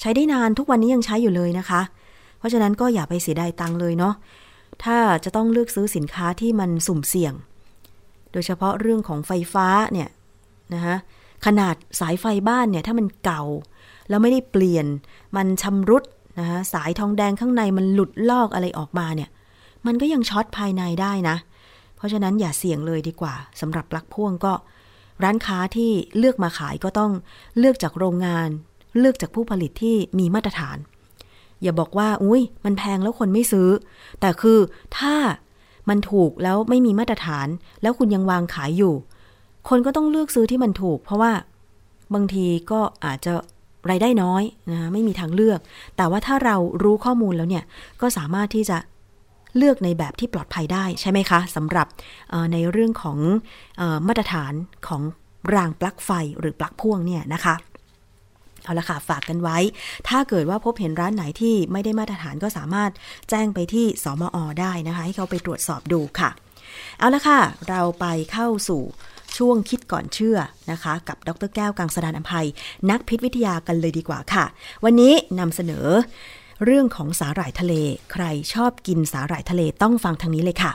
ใช้ได้นานทุกวันนี้ยังใช้อยู่เลยนะคะ เพราะฉะนั้นก็อย่าไปเสียดายตังเลยเนาะ ถ้าจะต้องเลือกซื้อสินค้าที่มันสุ่มเสี่ยง โดยเฉพาะเรื่องของไฟฟ้าเนี่ยนะคะขนาดสายไฟบ้านเนี่ยถ้ามันเก่า แล้วไม่ได้เปลี่ยน มันชำรุดนะคะสายทองแดงข้างในมันหลุดลอกอะไรออกมาเนี่ย มันก็ยังช็อตภายในได้นะ เพราะฉะนั้นอย่าเสี่ยงเลยดีกว่าสำหรับปลั๊กพ่วงก็ ร้านค้าที่เลือกมาขายก็ต้องเลือกจากโรงงาน เลือกจากผู้ผลิตที่มีมาตรฐาน อย่าบอกว่า อุ้ยมันแพงแล้วคนไม่ซื้อ แต่คือถ้ามันถูกแล้วไม่มีมาตรฐาน แล้วคุณยังวางขายอยู่ คนก็ต้องเลือกซื้อที่มันถูก เพราะว่าบางทีก็อาจจะ รายได้น้อยนะไม่มีทางเลือก แต่ว่าถ้าเรารู้ข้อมูลแล้วเนี่ยก็สามารถที่จะเลือกในแบบที่ปลอดภัยได้ใช่ไหมคะสำหรับในเรื่องของอมาตรฐานของรางปลั๊กไฟหรือปลั๊กพ่วงเนี่ยนะคะเอาละค่ะฝากกันไว้ ถ้าเกิดว่าพบเห็นร้านไหนที่ไม่ได้มาตรฐานก็สามารถแจ้งไปที่สมอได้นะคะ ให้เขาไปตรวจสอบดูค่ะ เอาละค่ะ เราไปเข้าสู่ ช่วงคิดก่อนเชื่อนะคะ กับดรแก้วกังสดานอภัย นักพิษวิทยากันเลยดีกว่าค่ะ วันนี้นำเสนอ เรื่องของสาหร่ายทะเล ใครชอบกินสาหร่ายทะเลต้องฟังทางนี้เลยค่ะ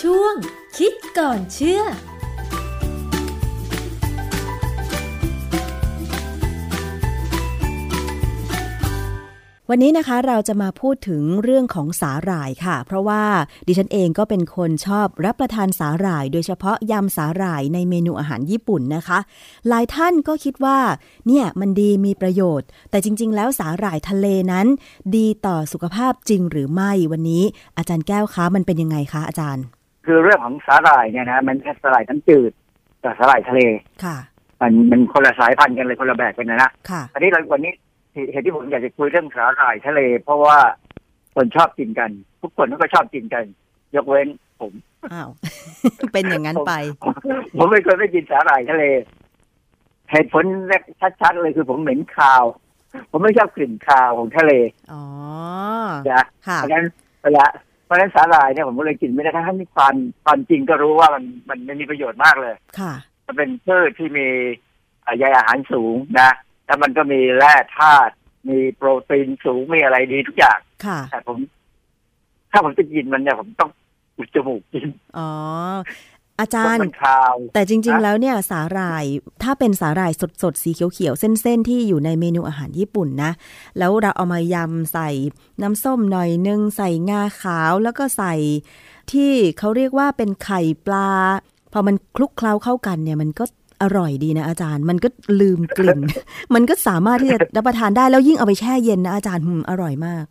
ช่วงคิดก่อนเชื่อ วันนี้นะคะเราจะมาพูดถึงเรื่องของสาหร่ายค่ะ เพราะว่าดิฉันเองก็เป็นคนชอบรับประทานสาหร่าย โดยเฉพาะยำสาหร่ายในเมนูอาหารญี่ปุ่นนะคะ หลายท่านก็คิดว่าเนี่ยมันดีมีประโยชน์ แต่จริง ๆ แล้วสาหร่ายทะเลนั้น ดีต่อสุขภาพจริงหรือไม่วันนี้ อาจารย์แก้วคะมันเป็นยังไงคะอาจารย์ คือเรื่องของสาหร่ายเนี่ยนะมันแค่สาหร่ายน้ำจืดกับสาหร่ายทะเลค่ะ มันมันคนละสายพันธุ์กันเลยคนละแบบกันนะนะค่ะอันนี้เราวันนี้ เหตุที่ผมอยากจะคุยเรื่องสาหร่ายทะเล เพราะว่าคนชอบกินกัน ทุกคนก็ชอบกินกัน ยกเว้นผมอ้าวเป็นอย่างนั้นไป ผมไม่เคยไม่กินสาหร่ายทะเล เหตุผลแรกชัดๆเลยคือผมเหม็นคาว ผมไม่ชอบกลิ่นคาวของทะเลอ๋อนะค่ะเพราะฉะนั้นเวลาเพราะฉะนั้นสาหร่ายเนี่ยผมก็เลยกินไม่ได้ทั้งที่ความความจริงก็รู้ว่ามันมันมันมีประโยชน์มากเลย ค่ะ มันเป็นพืชที่มีอ่าใยอาหารสูงนะ แล้วมันก็มีแร่ธาตุมีโปรตีนสูงมีอะไรดีทุกอย่างค่ะ แต่ผม ถ้าผมจะกินมันเนี่ย ผมต้องอุดจมูกกิน อ๋อ อาจาเพราะรย์มันคาวแต่จริงๆนะแล้วเนี่ย สาหร่ายถ้าเป็นสาหร่ายสดๆ สีเขียวๆ เส้น ๆ ที่อยู่ในเมนูอาหารญี่ปุ่นนะ แล้วเราเอามายำใส่น้ำส้มหน่อยนึง ใส่งาขาวแล้วก็ใส่ที่เขาเรียกว่าเป็นไข่ปลา พอมันคลุกเคล้าเข้ากันเนี่ย มันก็ อร่อยดีนะอาจารย์ มันก็ลืมกลิ่น มันก็สามารถที่จะรับประทานได้แล้วยิ่งเอาไปแช่เย็นนะอาจารย์หืมอร่อยมาก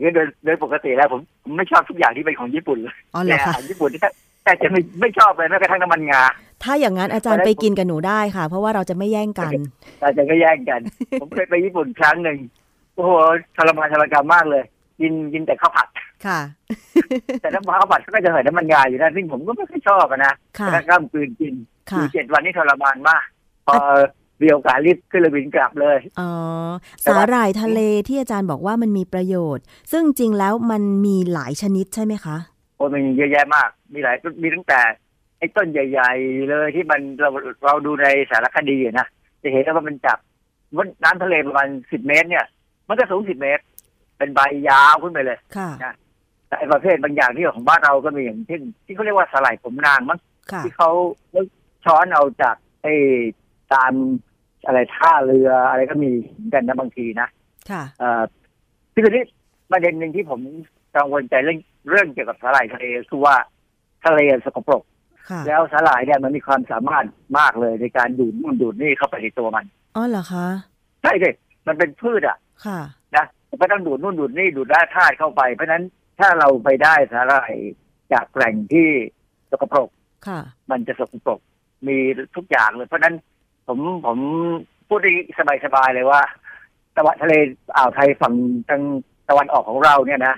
คือโดยโดยปกติแล้วผมผมไม่ชอบทุกอย่างที่เป็นของญี่ปุ่นเลยอ๋อเหรอแต่อาคะหารญี่ปุ่นเนี่ยแต่จะไม่ไม่ชอบเลยแม้กระทั่งน้ำมันงา ถ้าอย่างนั้นอาจารย์ไปกินกับหนูได้ค่ะ เพราะว่าเราจะไม่แย่งกันแต่จะก็แย่งกัน ผมเคยไปญี่ปุ่นครั้งหนึ่งโอ้โหทรมานทรกรรมมากเลย กินกินแต่ข้าวผัดค่ะ แต่น้ำข้าวผัดก็จะใส่น้ำมันงาอยู่นะซึ่งผมก็ไม่ค่อยชอบอะนะค่ะแล้วก็กลืนกินอ ค่ะยู่เจ็ดวันนี่ทรมานมากพอเรียวกาลิฟขึ้นเลยบินกลับเลย อ๋อแต่สาว่าหร่ายทะเลที่อาจารย์บอกว่ามันมีประโยชน์ ซึ่งจริงแล้วมันมีหลายชนิดใช่ไหมคะ โอ้มันมีเยอะแยะมาก มีหลายมีตั้งแต่ไอ้ต้นใหญ่ ๆ เลยที่มันเราเราดูในสารคดีอะนะ จะเห็นว่ามันจับว่าน้ำทะเลประมาณสิบเมตรเนี่ย มันก็สูงสิบเมตร เป็นใบยาวขึ้นไปเลยค่ะแต่ไอ้ประเภทบางอย่างที่ของบ้านเราก็มีอย่างเช่นที่เขาเรียกว่าสลายผมนางมั้งค่ะที่เขา ช้อนเอาจากไอ้ตามอะไรท่าเรืออะไรก็มีเหมือนกันนะบางทีนะค่ะเอ่อที่ทีนี้ประเด็นหนึ่งที่ผมกังวลใจเรื่องเรื่องเกี่ยวกับสาหร่ายทะเลคือว่าทะเลสกปรกค่ะแล้วสาหร่ายเนี่ยมันมีความสามารถมากเลยในการดูดนู่นดูดนี่เข้าไปในตัวมันอ๋อเหรอคะใช่เลยมันเป็นพืชอะ ค่ะนะมันก็ต้องดูดนู่นดูดนี่ดูดแร่ธาตุเข้าไป เพราะฉะนั้นถ้าเราไปได้สาหร่ายจากแหล่งที่สกปรกค่ะ มันจะสกปรก มีทุกอย่างเลย เพราะฉะนั้นผมผมพูดได้สบายๆเลยว่าตะวันทะเลอ่าวไทยฝั่งทางตะวันออกของเราเนี่ยนะ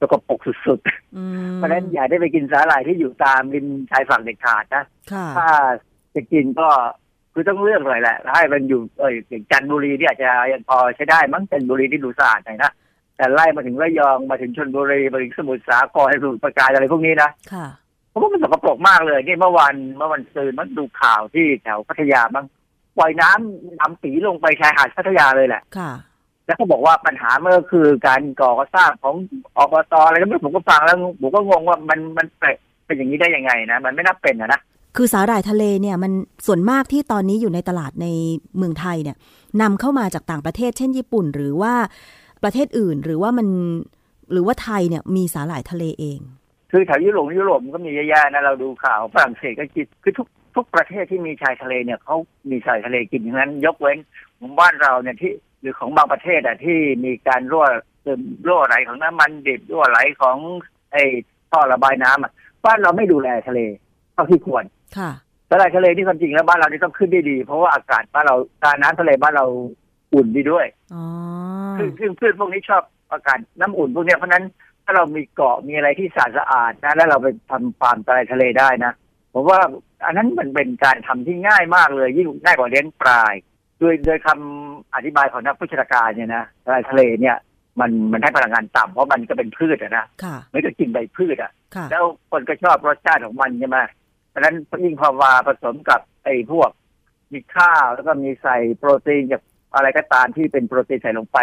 สกปรกสุดอืมๆเพราะฉะนั้นอย่าได้ไปกินสาหร่ายที่อยู่ตามริมชายฝั่งเด็ดขาดนะค่ะถ้าจะกินก็คือต้องเลือกหน่อยแหละให้มันอยู่เอออย่างจันทบุรีเนี่ยอาจจะยังพอใช้ได้มั้งจันทบุรีที่ดูสะอาดหน่อยนะแต่ไล่มาถึงระยองมาถึงชลบุรีมาถึงสมุทรสาครสมุทรปราการอะไรพวกนี้นะค่ะ ผมว่ามันสกปรกมากเลยนี่เมื่อวันเมื่อวันซืนมันดูข่าวที่แถวพัทยาบ้างปล่อยน้ำน้ำสีลงไปชายหาดพัทยาเลยแหละค่ะ แล้วก็บอกว่าปัญหาเมื่อคือการก่อสร้างของอบตอะไรก็ไม่รู้ผมก็ฟังแล้วผมก็งงว่ามันมันแปลกเป็นอย่างนี้ได้ยังไงนะ มันไม่น่าเป็นอะนะคือสาหร่ายทะเลเนี่ยมันส่วนมากที่ตอนนี้อยู่ในตลาดในเมืองไทยเนี่ยนำเข้ามาจากต่างประเทศ เช่นญี่ปุ่น หรือว่าประเทศอื่นหรือว่ามันหรือว่าไทยเนี่ยมีสาหร่ายทะเลเอง คือแถวยุโรปยุโรปมันก็มีเยอะแยะนะเราดูข่าวฝรั่งเศสก็กินคือทุกทุกประเทศที่มีชายทะเลเนี่ยเขามีชายทะเลกินทั้งนั้น ยกเว้นของบ้านเราเนี่ยที่หรือของบางประเทศอะที่มีการรั่วซึมรั่วไหลของน้ำมันดิบรั่วไหลของไอ้ท่อระบายน้ำอะบ้านเราไม่ดูแลทะเลเท่าที่ควรค่ะสลายทะเลที่ความจริงแล้วบ้านเรานี่ต้องขึ้นได้ดี เพราะว่าอากาศบ้านเราการน้ำทะเลบ้านเราอุ่นดีด้วยอ๋อซึ่งซึ่งพืชพวกนี้ชอบอากาศน้ำอุ่นพวกเนี้ยเพราะฉะนั้น ถ้าเรามีเกาะมีอะไรที่สะอาดสะอาดนะ แล้วเราไปทำฟาร์มทะเลทะเลได้นะผมว่าอันนั้นมันเป็นการทำที่ง่ายมากเลยยิ่งง่ายกว่าเลี้ยงปลาโดยโดยคำอธิบายของนักวิชาการเนี่ยนะทะเลทะเลเนี่ยมันมันให้พลังงานต่ำเพราะมันก็เป็นพืชอะนะค่ะไม่ก็กินใบพืชอะค่ะแล้วคนก็ชอบรสชาติของมันใช่ไหมเพราะฉะนั้นยิ่งพอมาผสมกับไอ้พวกมีข้าวแล้วก็มีใส่โปรตีนจากอะไรก็ตามที่เป็นโปรตีนใส่ลงไป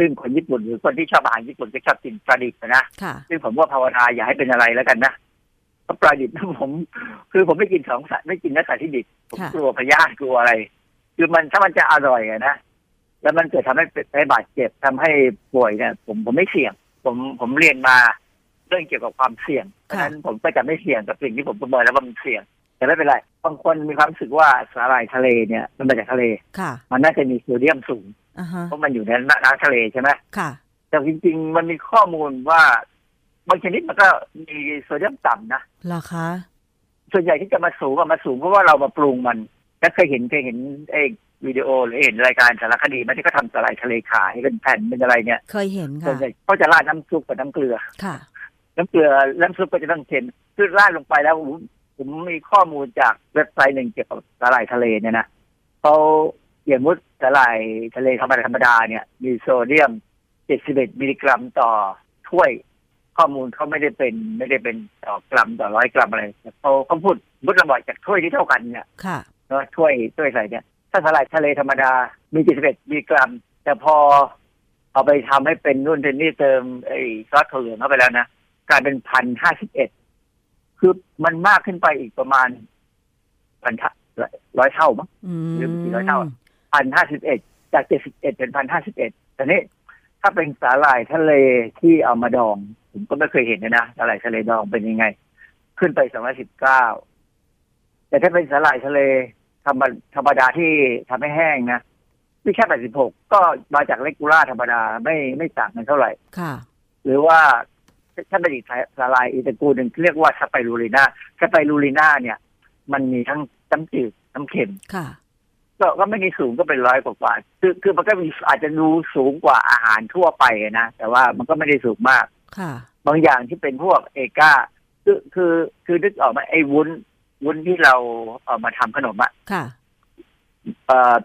ซึ่งคนญี่ปุ่นหรือคนที่ชอบอาหารญี่ปุ่นก็ชอบกินปลาดิบนะค่ะซึ่งผมว่าภาวนาอย่าให้เป็นอะไรแล้วกันนะเพราะปลาดิบผม คือผมไม่กินของสัตว์ไม่กินเนื้อสัตว์ที่ดิบผมค่ะกลัวพยาธิกลัวอะไร คือมันถ้ามันจะอร่อยอะนะแล้วมันเกิดทำให้เป็นให้บาดเจ็บทำให้ป่วยเนี่ยผมผมไม่เสี่ยง ผมผมเรียนมาเรื่องเกี่ยวกับความเสี่ยงเพราะฉะนั้นผมก็จะไม่เสี่ยงกับสิ่งที่ผมประเมินแล้วว่ามันเสี่ยงแต่ไม่เป็นไรบางคนมีความรู้สึกว่าสาหร่ายทะเลเนี่ย มันมาจากทะเลค่ะมันน่าจะมีโซเดียมสูงอ่าฮะ เพราะมันอยู่ในน้ำทะเลใช่ไหมค่ะแต่จริงๆ มันมีข้อมูลว่าบางชนิดมันก็มีโซเดียมต่ำนะเหรอคะส่วนใหญ่ที่จะมาสูงอะมาสูงเพราะว่าเรามาปรุงมันแล้วเคยเห็นเคยเห็นไอ้วิดีโอหรือเห็นรายการสารคดีมันที่เขาทำสลายทะเลขายเป็นแผ่นเป็นอะไรเนี่ย เคยเห็นส่วค่ะนใหญ่เขาจะราดน้ำซุปกับน้ำเกลือค่ะ น้ำเกลือน้ำซุปก็จะต้องเค็มคือราดลงไปแล้วผมผมมีข้อมูลจากเว็บไซต์หนึ่งเกี่ยวกับสาหร่ายทะเลเนี่ยนะเขา อย่างมุดสาหร่ายทะเลธรรมดาธรรมดาเนี่ย มีโซเดียม 71 มิลลิกรัมต่อถ้วย ข้อมูลเขาไม่ได้เป็นไม่ได้เป็นต่อกรัมต่อร้อยกรัมอะไรแต่เขาเขาพูดมุดระบอยจากถ้วยที่เท่ากันเนี่ยค่ะเนอะถ้วยถ้วยใส่เนี่ย ถ้าสาหร่ายทะเลธรรมดา มี 71 มิลลิกรัม แต่พอเอาไปทำให้เป็นนู่นเป็นนี่เติมไอ้ซอสถั่วเหลืองเข้าไปแล้วนะกลายเป็นพันห้าสิบเอ็ดคือมันมากขึ้นไปอีกประมาณพันร้อยเท่ามั้งอืมหรือกี่ร้อยเท่า พันห้าสิบเอ็ดจากเจ็ดสิบเอ็ดเป็นพันห้าสิบเอ็ดแต่นี้ถ้าเป็นสาหร่ายทะเลที่เอามาดอง ผมก็ไม่เคยเห็นนะนะสาหร่ายทะเลดองเป็นยังไง ขึ้นไปสองร้อยสิบเก้าแต่ถ้าเป็นสาหร่ายทะเลธรรมธรรมดาที่ทำให้แห้งนะที่แค่แปดสิบหกก็มาจากเลกูล่าธรรมดาไม่ไม่ต่างกันเท่าไหร่ค่ะ หรือว่าถ้าเป็นอีกสาหร่ายอีกตระกูลหนึ่งเรียกว่าสไปรูลิน่าสไปรูลิน่าเนี่ย มันมีทั้งน้ำจืดน้ำเค็มค่ะ ก็ก็ไม่มีสูงก็เป็นร้อยกว่ากว่าคือคือมันก็มีอาจจะดูสูงกว่าอาหารทั่วไปนะแต่ว่ามันก็ไม่ได้สูงมากค่ะ บางอย่างที่เป็นพวกเอกาคือคือคือนึกออกไหมาไอ้วุ้นวุ้นที่เราเอามาทำขนมอะค่ะเอ่อ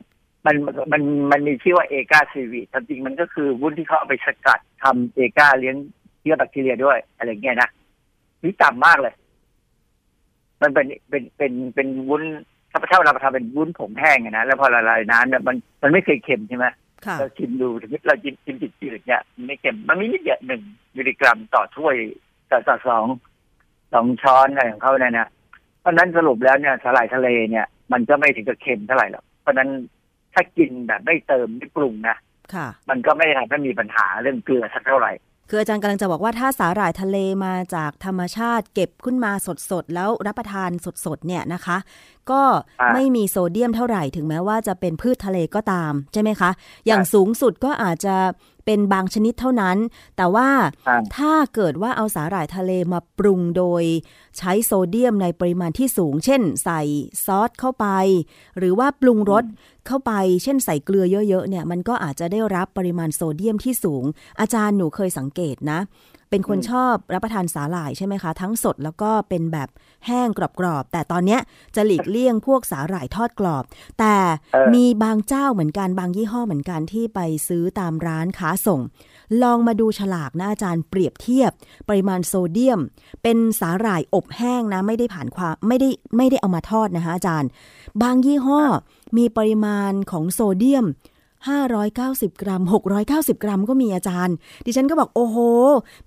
มันมันมันมีชื่อว่าเอกาซีวีจริงๆมันก็คือวุ้นที่เขาเอาไปสกัดทำเอกาเลี้ยงเชื้อแบคทีเรียด้วย อะไรเงี้ยนะนี่ต่ำมากเลย มันเป็นเป็นเป็นเป็นวุ้น ถ้าถ้าเราทำเป็นวุ้นผงแห้งอะนะแล้วพอละลายน้ำเนี่ยมันมันไม่เคยเค็มใช่ไหมค่ะเราชิมดูถึงเรากินกินจืดๆเนี่ยมันไม่เค็มมันมีนิดเดียวหนึ่งมิลลิกรัมต่อถ้วยต่อต่อสองสองช้อนอะไรของเขาเนี่ยนะเพราะฉะนั้นสรุปแล้วเนี่ยสาหร่ายทะเลเนี่ย มันก็ไม่ถึงกับเค็มเท่าไหร่หรอกเพราะฉะนั้นถ้ากินแบบไม่เติมไม่ปรุงนะค่ะ มันก็ไม่ทำให้มีปัญหาเรื่องเกลือสักเท่าไหร่คืออาจารย์กำลังจะบอกว่าถ้าสาหร่ายทะเลมาจากธรรมชาติ เก็บขึ้นมาสดๆ แล้วรับประทานสดๆเนี่ยนะคะ ก็อ่าไม่มีโซเดียมเท่าไหร่ถึงแม้ว่าจะเป็นพืชทะเลก็ตามใช่ไหมคะ อย่างสูงสุดก็อาจจะเป็นบางชนิดเท่านั้น แต่ว่าอ่าถ้าเกิดว่าเอาสาหร่ายทะเลมาปรุงโดย ใช้โซเดียมในปริมาณที่สูง เช่น ใส่ซอสเข้าไป หรือว่าปรุงรสเข้าไป เช่นใส่เกลือเยอะๆเนี่ย มันก็อาจจะได้รับปริมาณโซเดียมที่สูง อาจารย์หนูเคยสังเกตนะ เป็นคนชอบรับประทานสาหร่ายใช่ไหมคะ ทั้งสดแล้วก็เป็นแบบแห้งกรอบๆ แต่ตอนเนี้ยจะหลีกเลี่ยงพวกสาหร่ายทอดกรอบ แต่เออมีบางเจ้าเหมือนกันบางยี่ห้อเหมือนกันที่ไปซื้อตามร้านค้าส่ง ลองมาดูฉลากนะอาจารย์เปรียบเทียบ ปริมาณโซเดียม เป็นสาหร่ายอบแห้งนะไม่ได้ผ่านความไม่ได้ไม่ได้เอามาทอดนะคะอาจารย์ บางยี่ห้อมีปริมาณของโซเดียม 590 กรัม 690 กรัมก็มีอาจารย์ ดิฉันก็บอกโอ้โห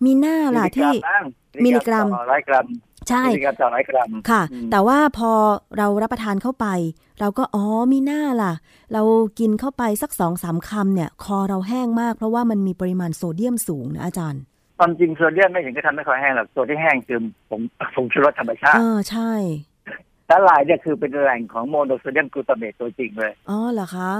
มีหน้าล่ะที่มิลลิกรัมต่อร้อยกรัมใช่มิลลิกรัมต่อร้อยกรัมค่ะอืมแต่ว่าพอเรารับประทานเข้าไป เราก็อ๋อมีหน้าล่ะ เรากินเข้าไปสักสองสามคำเนี่ย คอเราแห้งมาก เพราะว่ามันมีปริมาณโซเดียมสูงนะอาจารย์ความจริงโซเดียมไม่ถึงก็ทำให้คอแห้งหรอกตัวที่แห้งคือผงผงชูรสธรรมชาติเออใช่ สาหร่ายเนี่ยคือเป็นแหล่งของโมโนโซเดียมกลูตาเมตตัวจริงเลย อ๋อเหรอคะ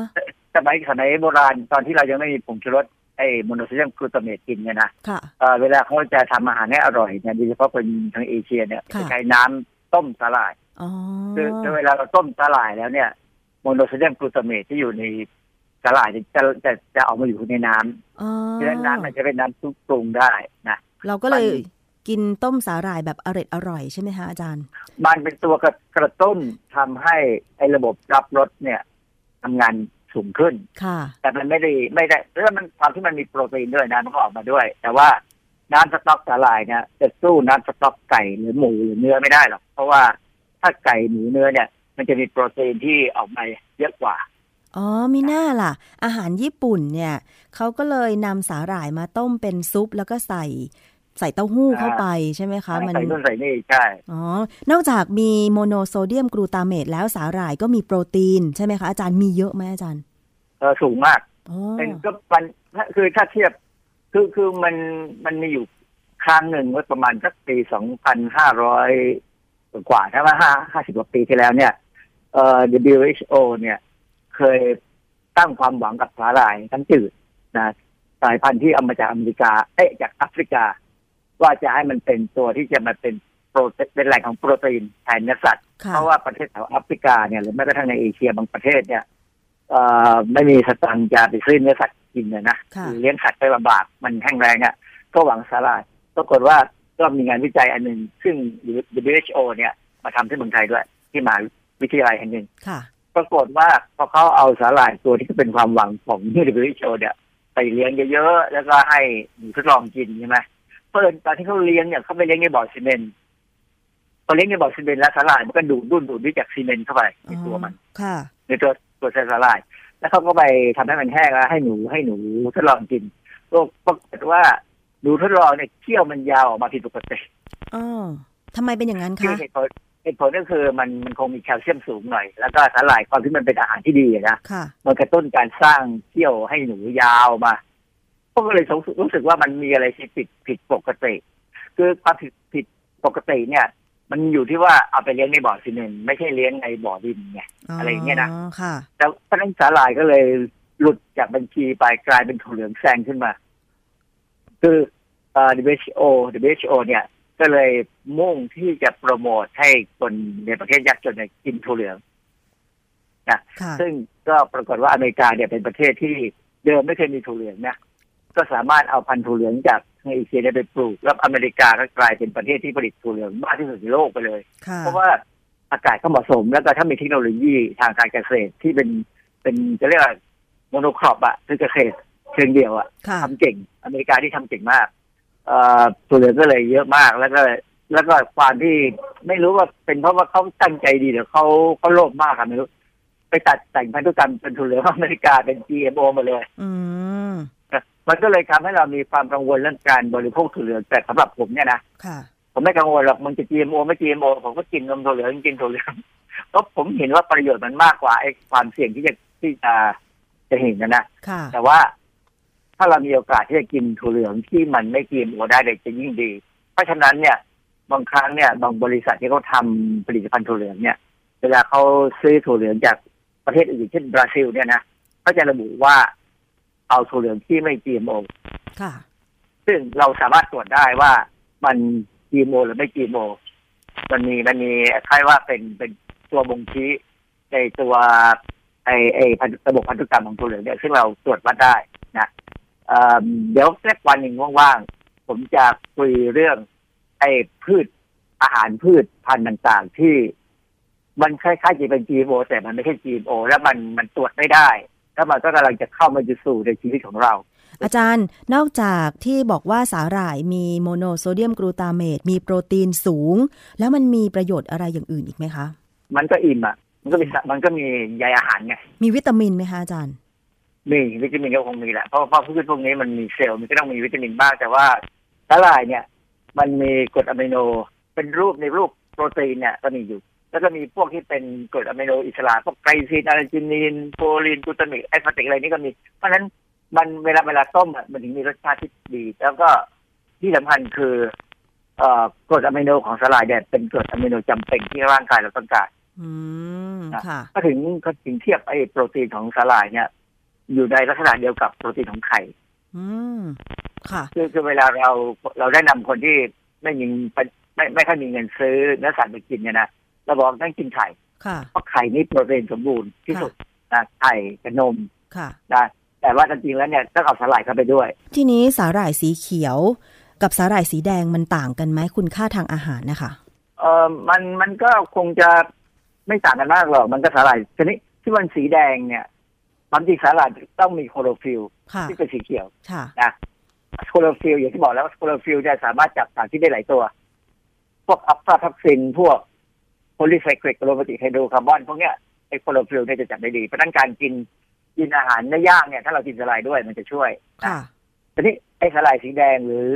สมัยสมัยโบราณตอนที่เรายังไม่มีผงชูรสไอ้โมโนโซเดียมกลูตาเมตกินเนี่ยนะค่ะเอ่อเวลาเขาจะทำอาหารให้อร่อยเนี่ยโดยเฉพาะคนทางเอเชียเนี่ยค่ะจะใช้น้ำต้มสาหร่ายอ๋อคือคือเวลาเราต้มสาหร่ายแล้วเนี่ยโมโนโซเดียมกลูตาเมตที่อยู่ในสาหร่ายจะจะจะจะออกมาอยู่ในน้ำอ๋อเพราะฉะนั้นน้ำมันจะเป็นน้ำซุปปรุงได้นะเราก็เลยมัน กินต้มสาหร่ายแบบอร่อยอร่อยๆใช่ไหมคะอาจารย์ มันเป็นตัวกระกระตุ้นทำให้ไอ้ระบบรับรสเนี่ยทำงานสูงขึ้นค่ะ แต่มันไม่ได้ไม่ได้แล้วมันความที่มันมีโปรตีนด้วยนะมันก็ออกมาด้วย แต่ว่าน้ำสต๊อกสาหร่ายเนี่ยจะสู้น้ำสต๊อกไก่หรือหมูหรือเนื้อไม่ได้หรอกเพราะว่าถ้าไก่หมูเนื้อเนี่ย มันจะมีโปรตีนที่ออกมาเยอะกว่าอ๋อมีหน้าล่ะ อาหารญี่ปุ่นเนี่ยเขาก็เลยนำสาหร่ายมาต้มเป็นซุปแล้วก็ใส่ ใส่เต้าหู้เข้าไปใช่ไหมคะ มันใส่นู่นใส่นี่ใช่ อ๋อ นอกจากมีโมโนโซเดียมกลูตาเมตแล้วสาหร่ายก็มีโปรตีนใช่ไหมคะ อาจารย์มีเยอะไหมอาจารย์เออสูงมากอ๋อเป็นก็มันคือถ้าเทียบคือคือมันมันมีอยู่ครั้งหนึ่งเมื่อประมาณสักปีสองพันห้าร้อยกว่าถ้าว่าห้าห้าสิบกว่าปีที่แล้วเนี่ยเอ่อ WHO เนี่ยเคยตั้งความหวังกับสาหร่ายทั้งจืดนะสายพันธุ์ที่เอามาจากอเมริกาเอ๊ะจากแอฟริกา ว่าจะให้มันเป็นตัวที่จะมาเป็นโปรตีนเป็นแหล่งของโปรตีนแทนเนื้อสัตว์ค่ะเพราะว่าประเทศแถวแอฟริกาเนี่ยหรือแม้กระทั่งในเอเชียบางประเทศเนี่ยเอ่อไม่มีสตังค์จะไปซื้อเนื้อสัตว์กินเลยนะค่ะเลี้ยงสัตว์ไปลำบากมันแห้งแรงอะก็หวังสาหร่ายปรากฏว่าก็มีงานวิจัยอันหนึ่งซึ่ง WHO เนี่ย มาทำที่เมืองไทยด้วย ที่มหาวิทยาลัยแห่งหนึ่งค่ะปรากฏว่าพอเขาเอาสาหร่ายตัวที่เป็นความหวังของ WHO เนี่ยไปเลี้ยงเยอะๆ แล้วก็ให้หนูทดลองกินใช่ไหม เพิ่นตอนที่เขาเลี้ยงเนี่ยเขาไปเลี้ยงในบ่อซีเมนต์พอเลี้ยงในบ่อซีเมนต์แล้วสาหร่ายมันก็ดูดดุนดูดด้วยจากซีเมนต์เข้าไปในตัวมันค่ะในตัวตัวเซลล์สาหร่าย แล้วเขาก็ไปทำให้มันแห้งแล้วให้หนูให้หนูทดลองกินปรากฏว่าหนูทดลองเนี่ยเขี้ยวมันยาวออกมาผิดปกติอ๋อทำไมเป็นอย่างนั้นคือคะเหตุผลเหตุผลก็คือมันมันคงมีแคลเซียมสูงหน่อย แล้วก็สาหร่ายความที่มันเป็นอาหารที่ดีอะนะค่ะมันกระตุ้นการสร้างเขี้ยวให้หนูยาวมาพว กก็เลยรู้สึกรู้สึกว่ามันมีอะไรที่ผิดผิดปกติ คือความผิดผิดปกติเนี่ย มันอยู่ที่ว่าเอาไปเลี้ยงในบ่อซีเมนต์ไม่ใช่เลี้ยงในบ่อดินไงอะไรอย่างเงี้ยนะอ๋อค่ะแต่เพราะฉะนั้นสาหร่ายก็เลยหลุดจากบัญชีไปกลายเป็นถั่วเหลืองแซงขึ้นมา คือเอ่อ WHO WHO เนี่ย ก็เลยมุ่งที่จะโปรโมทให้คนในประเทศยากจนเนี่ยกินถั่วเหลืองค่ะซึ่งก็ปรากฏว่าอเมริกาเนี่ยเป็นประเทศที่เดิมไม่เคยมีถั่วเหลืองนะ ก็สามารถเอาพันธุ์ถั่วเหลืองจากทางเอเชียได้ไปปลูก แล้วอเมริกาก็กลายเป็นประเทศที่ผลิตถั่วเหลืองมากที่สุดในโลกไปเลยค่ะเพราะว่าอากาศก็เหมาะสมแล้วก็ถ้ามีเทคโนโลยีทางการเกษตรที่เป็นเป็นจะเรียกว่าโมโนครอปอะคือเกษตรเชิงเดียวอะค่ะทำเก่ง อเมริกาที่ทำเก่งมากเอ่อถั่วเหลืองก็เลยเยอะมากแล้วก็แล้วก็ความที่ไม่รู้ว่าเป็นเพราะว่าเขาตั้งใจดีหรือเขาเขาโลภมากอะไม่รู้ ไปตัดแต่งพันธุกรรมเป็นถั่วเหลืองอเมริกาเป็น GMO หมาเลย อืม มันก็เลยทำให้เรามีความกังวลเรื่องการบริโภคถั่วเหลืองแต่สำหรับผมเนี่ยนะค่ะผมไม่กังวลหรอกมันจะ GMO ไม่ GMO ผมก็กินนมถั่วเหลืองกินถั่วเหลืองเพราะผมเห็นว่าประโยชน์มันมากกว่าไอ้ความเสี่ยงที่จะที่จะจะเห็นนะนะค่ะแต่ว่าถ้าเรามีโอกาสที่จะกินถั่วเหลืองที่มันไม่ GMO ได้เลยจะยิ่งดี เพราะฉะนั้นเนี่ย บางครั้งเนี่ย บางบริษัทที่เขาทำผลิตภัณฑ์ถั่วเหลืองเนี่ย เวลาเขาซื้อถั่วเหลืองจากประเทศอื่นเช่นบราซิลเนี่ยนะเขาจะระบุว่า เอาถั่วเหลืองที่ไม่ GMO ค่ะ ซึ่งเราสามารถตรวจได้ว่ามัน GMO หรือไม่ GMO มันมีมันมีคล้ายว่าเป็นเป็นตัวบ่งชี้ในตัวไอไอพันระบบพันธุกรรมของตัวเหลืองเนี่ยซึ่งเราตรวจวัดได้นะเอ่อเดี๋ยวสักวันหนึ่งว่างๆผมจะคุยเรื่อง ไอ้พืชอาหารพืชพันธุ์ต่างๆ ที่มันคล้ายๆจะเป็น GMO แต่มันไม่ใช่ GMO แล้วมันมันตรวจไม่ได้ แล้วมันก็กำลังจะเข้ามาสู่ในชีวิตของเรา อาจารย์นอกจากที่บอกว่าสาหร่ายมีโมโนโซเดียมกลูตาเมตมีโปรตีนสูง แล้วมันมีประโยชน์อะไรอย่างอื่นอีกไหมคะ มันก็อิ่มอะ มันก็มีสะมันก็มีใยอาหารไงมีวิตามินไหมคะอาจารย์มีวิตามินก็คงมีแหละเพราะเพราะพืชพวกนี้มันมีเซลล์มันก็ต้องมีวิตามินบ้างแต่ว่าสาหร่ายเนี่ย มันมีกรดอะมิโนเป็นรูปในรูปโปรตีนเนี่ยก็มีอยู่ แล้วก็มีพวกที่เป็นกรดอะมิโนอิสระพวกไกลซีนอาร์จินีนโพรลีนกลูตามิกแอสพาร์ติกอะไรนี่ก็มี เพราะฉะนั้นมันเวลาเวลาต้มอะมันถึงมีรสชาติที่ดี แล้วก็ที่สำคัญคือเอ่อกรดอะมิโนของสาหร่ายเนี่ยเป็นกรดอะมิโนจำเป็นที่ร่างกายเราต้องการอืมนะค่ะก็ถึงก็ถึงเทียบไอ้โปรตีนของสาหร่ายเนี่ย อยู่ในลักษณะเดียวกับโปรตีนของไข่อืมค่ะ คือคือเวลาเราเราได้นำคนที่ไม่มีไม่ไม่ไม่ค่อยมีเงินซื้อเนื้อสัตว์ไปกินเนี่ยนะ เราบอกต้องกินไข่ค่ะเพราะไข่นี่โปรตีนสมบูรณ์ที่สุดนะไข่กับนมค่ะนะแต่ว่าจริงๆแล้วเนี่ยต้องเอาสาหร่ายเข้าไปด้วย ทีนี้สาหร่ายสีเขียว กับสาหร่ายสีแดงมันต่างกันไหมคุณค่าทางอาหารนะคะเออมันมันก็คงจะไม่ต่างกันมากหรอกมันก็สาหร่ายชนิดที่มันสีแดงเนี่ยความจริงสาหร่ายต้องมีคลอโรฟิลล์ค่ะที่เป็นสีเขียวค่ะนะคลอโรฟิลล์อย่างที่บอกแล้วว่าคลอโรฟิลล์จะสามารถจับสารที่ได้หลายตัว พวกอะฟลาทอกซินพวก polycyclic aromatic hydrocarbon พวกเนี้ยไอ้คลอโรฟิลล์เนี่ยจะจับได้ดีเพราะฉะนั้นการกินกินอาหารเนื้อย่างเนี่ย ถ้าเรากินสาหร่ายด้วยมันจะช่วยนะค่ะทีนี้ไอ้สาหร่ายสีแดงหรือ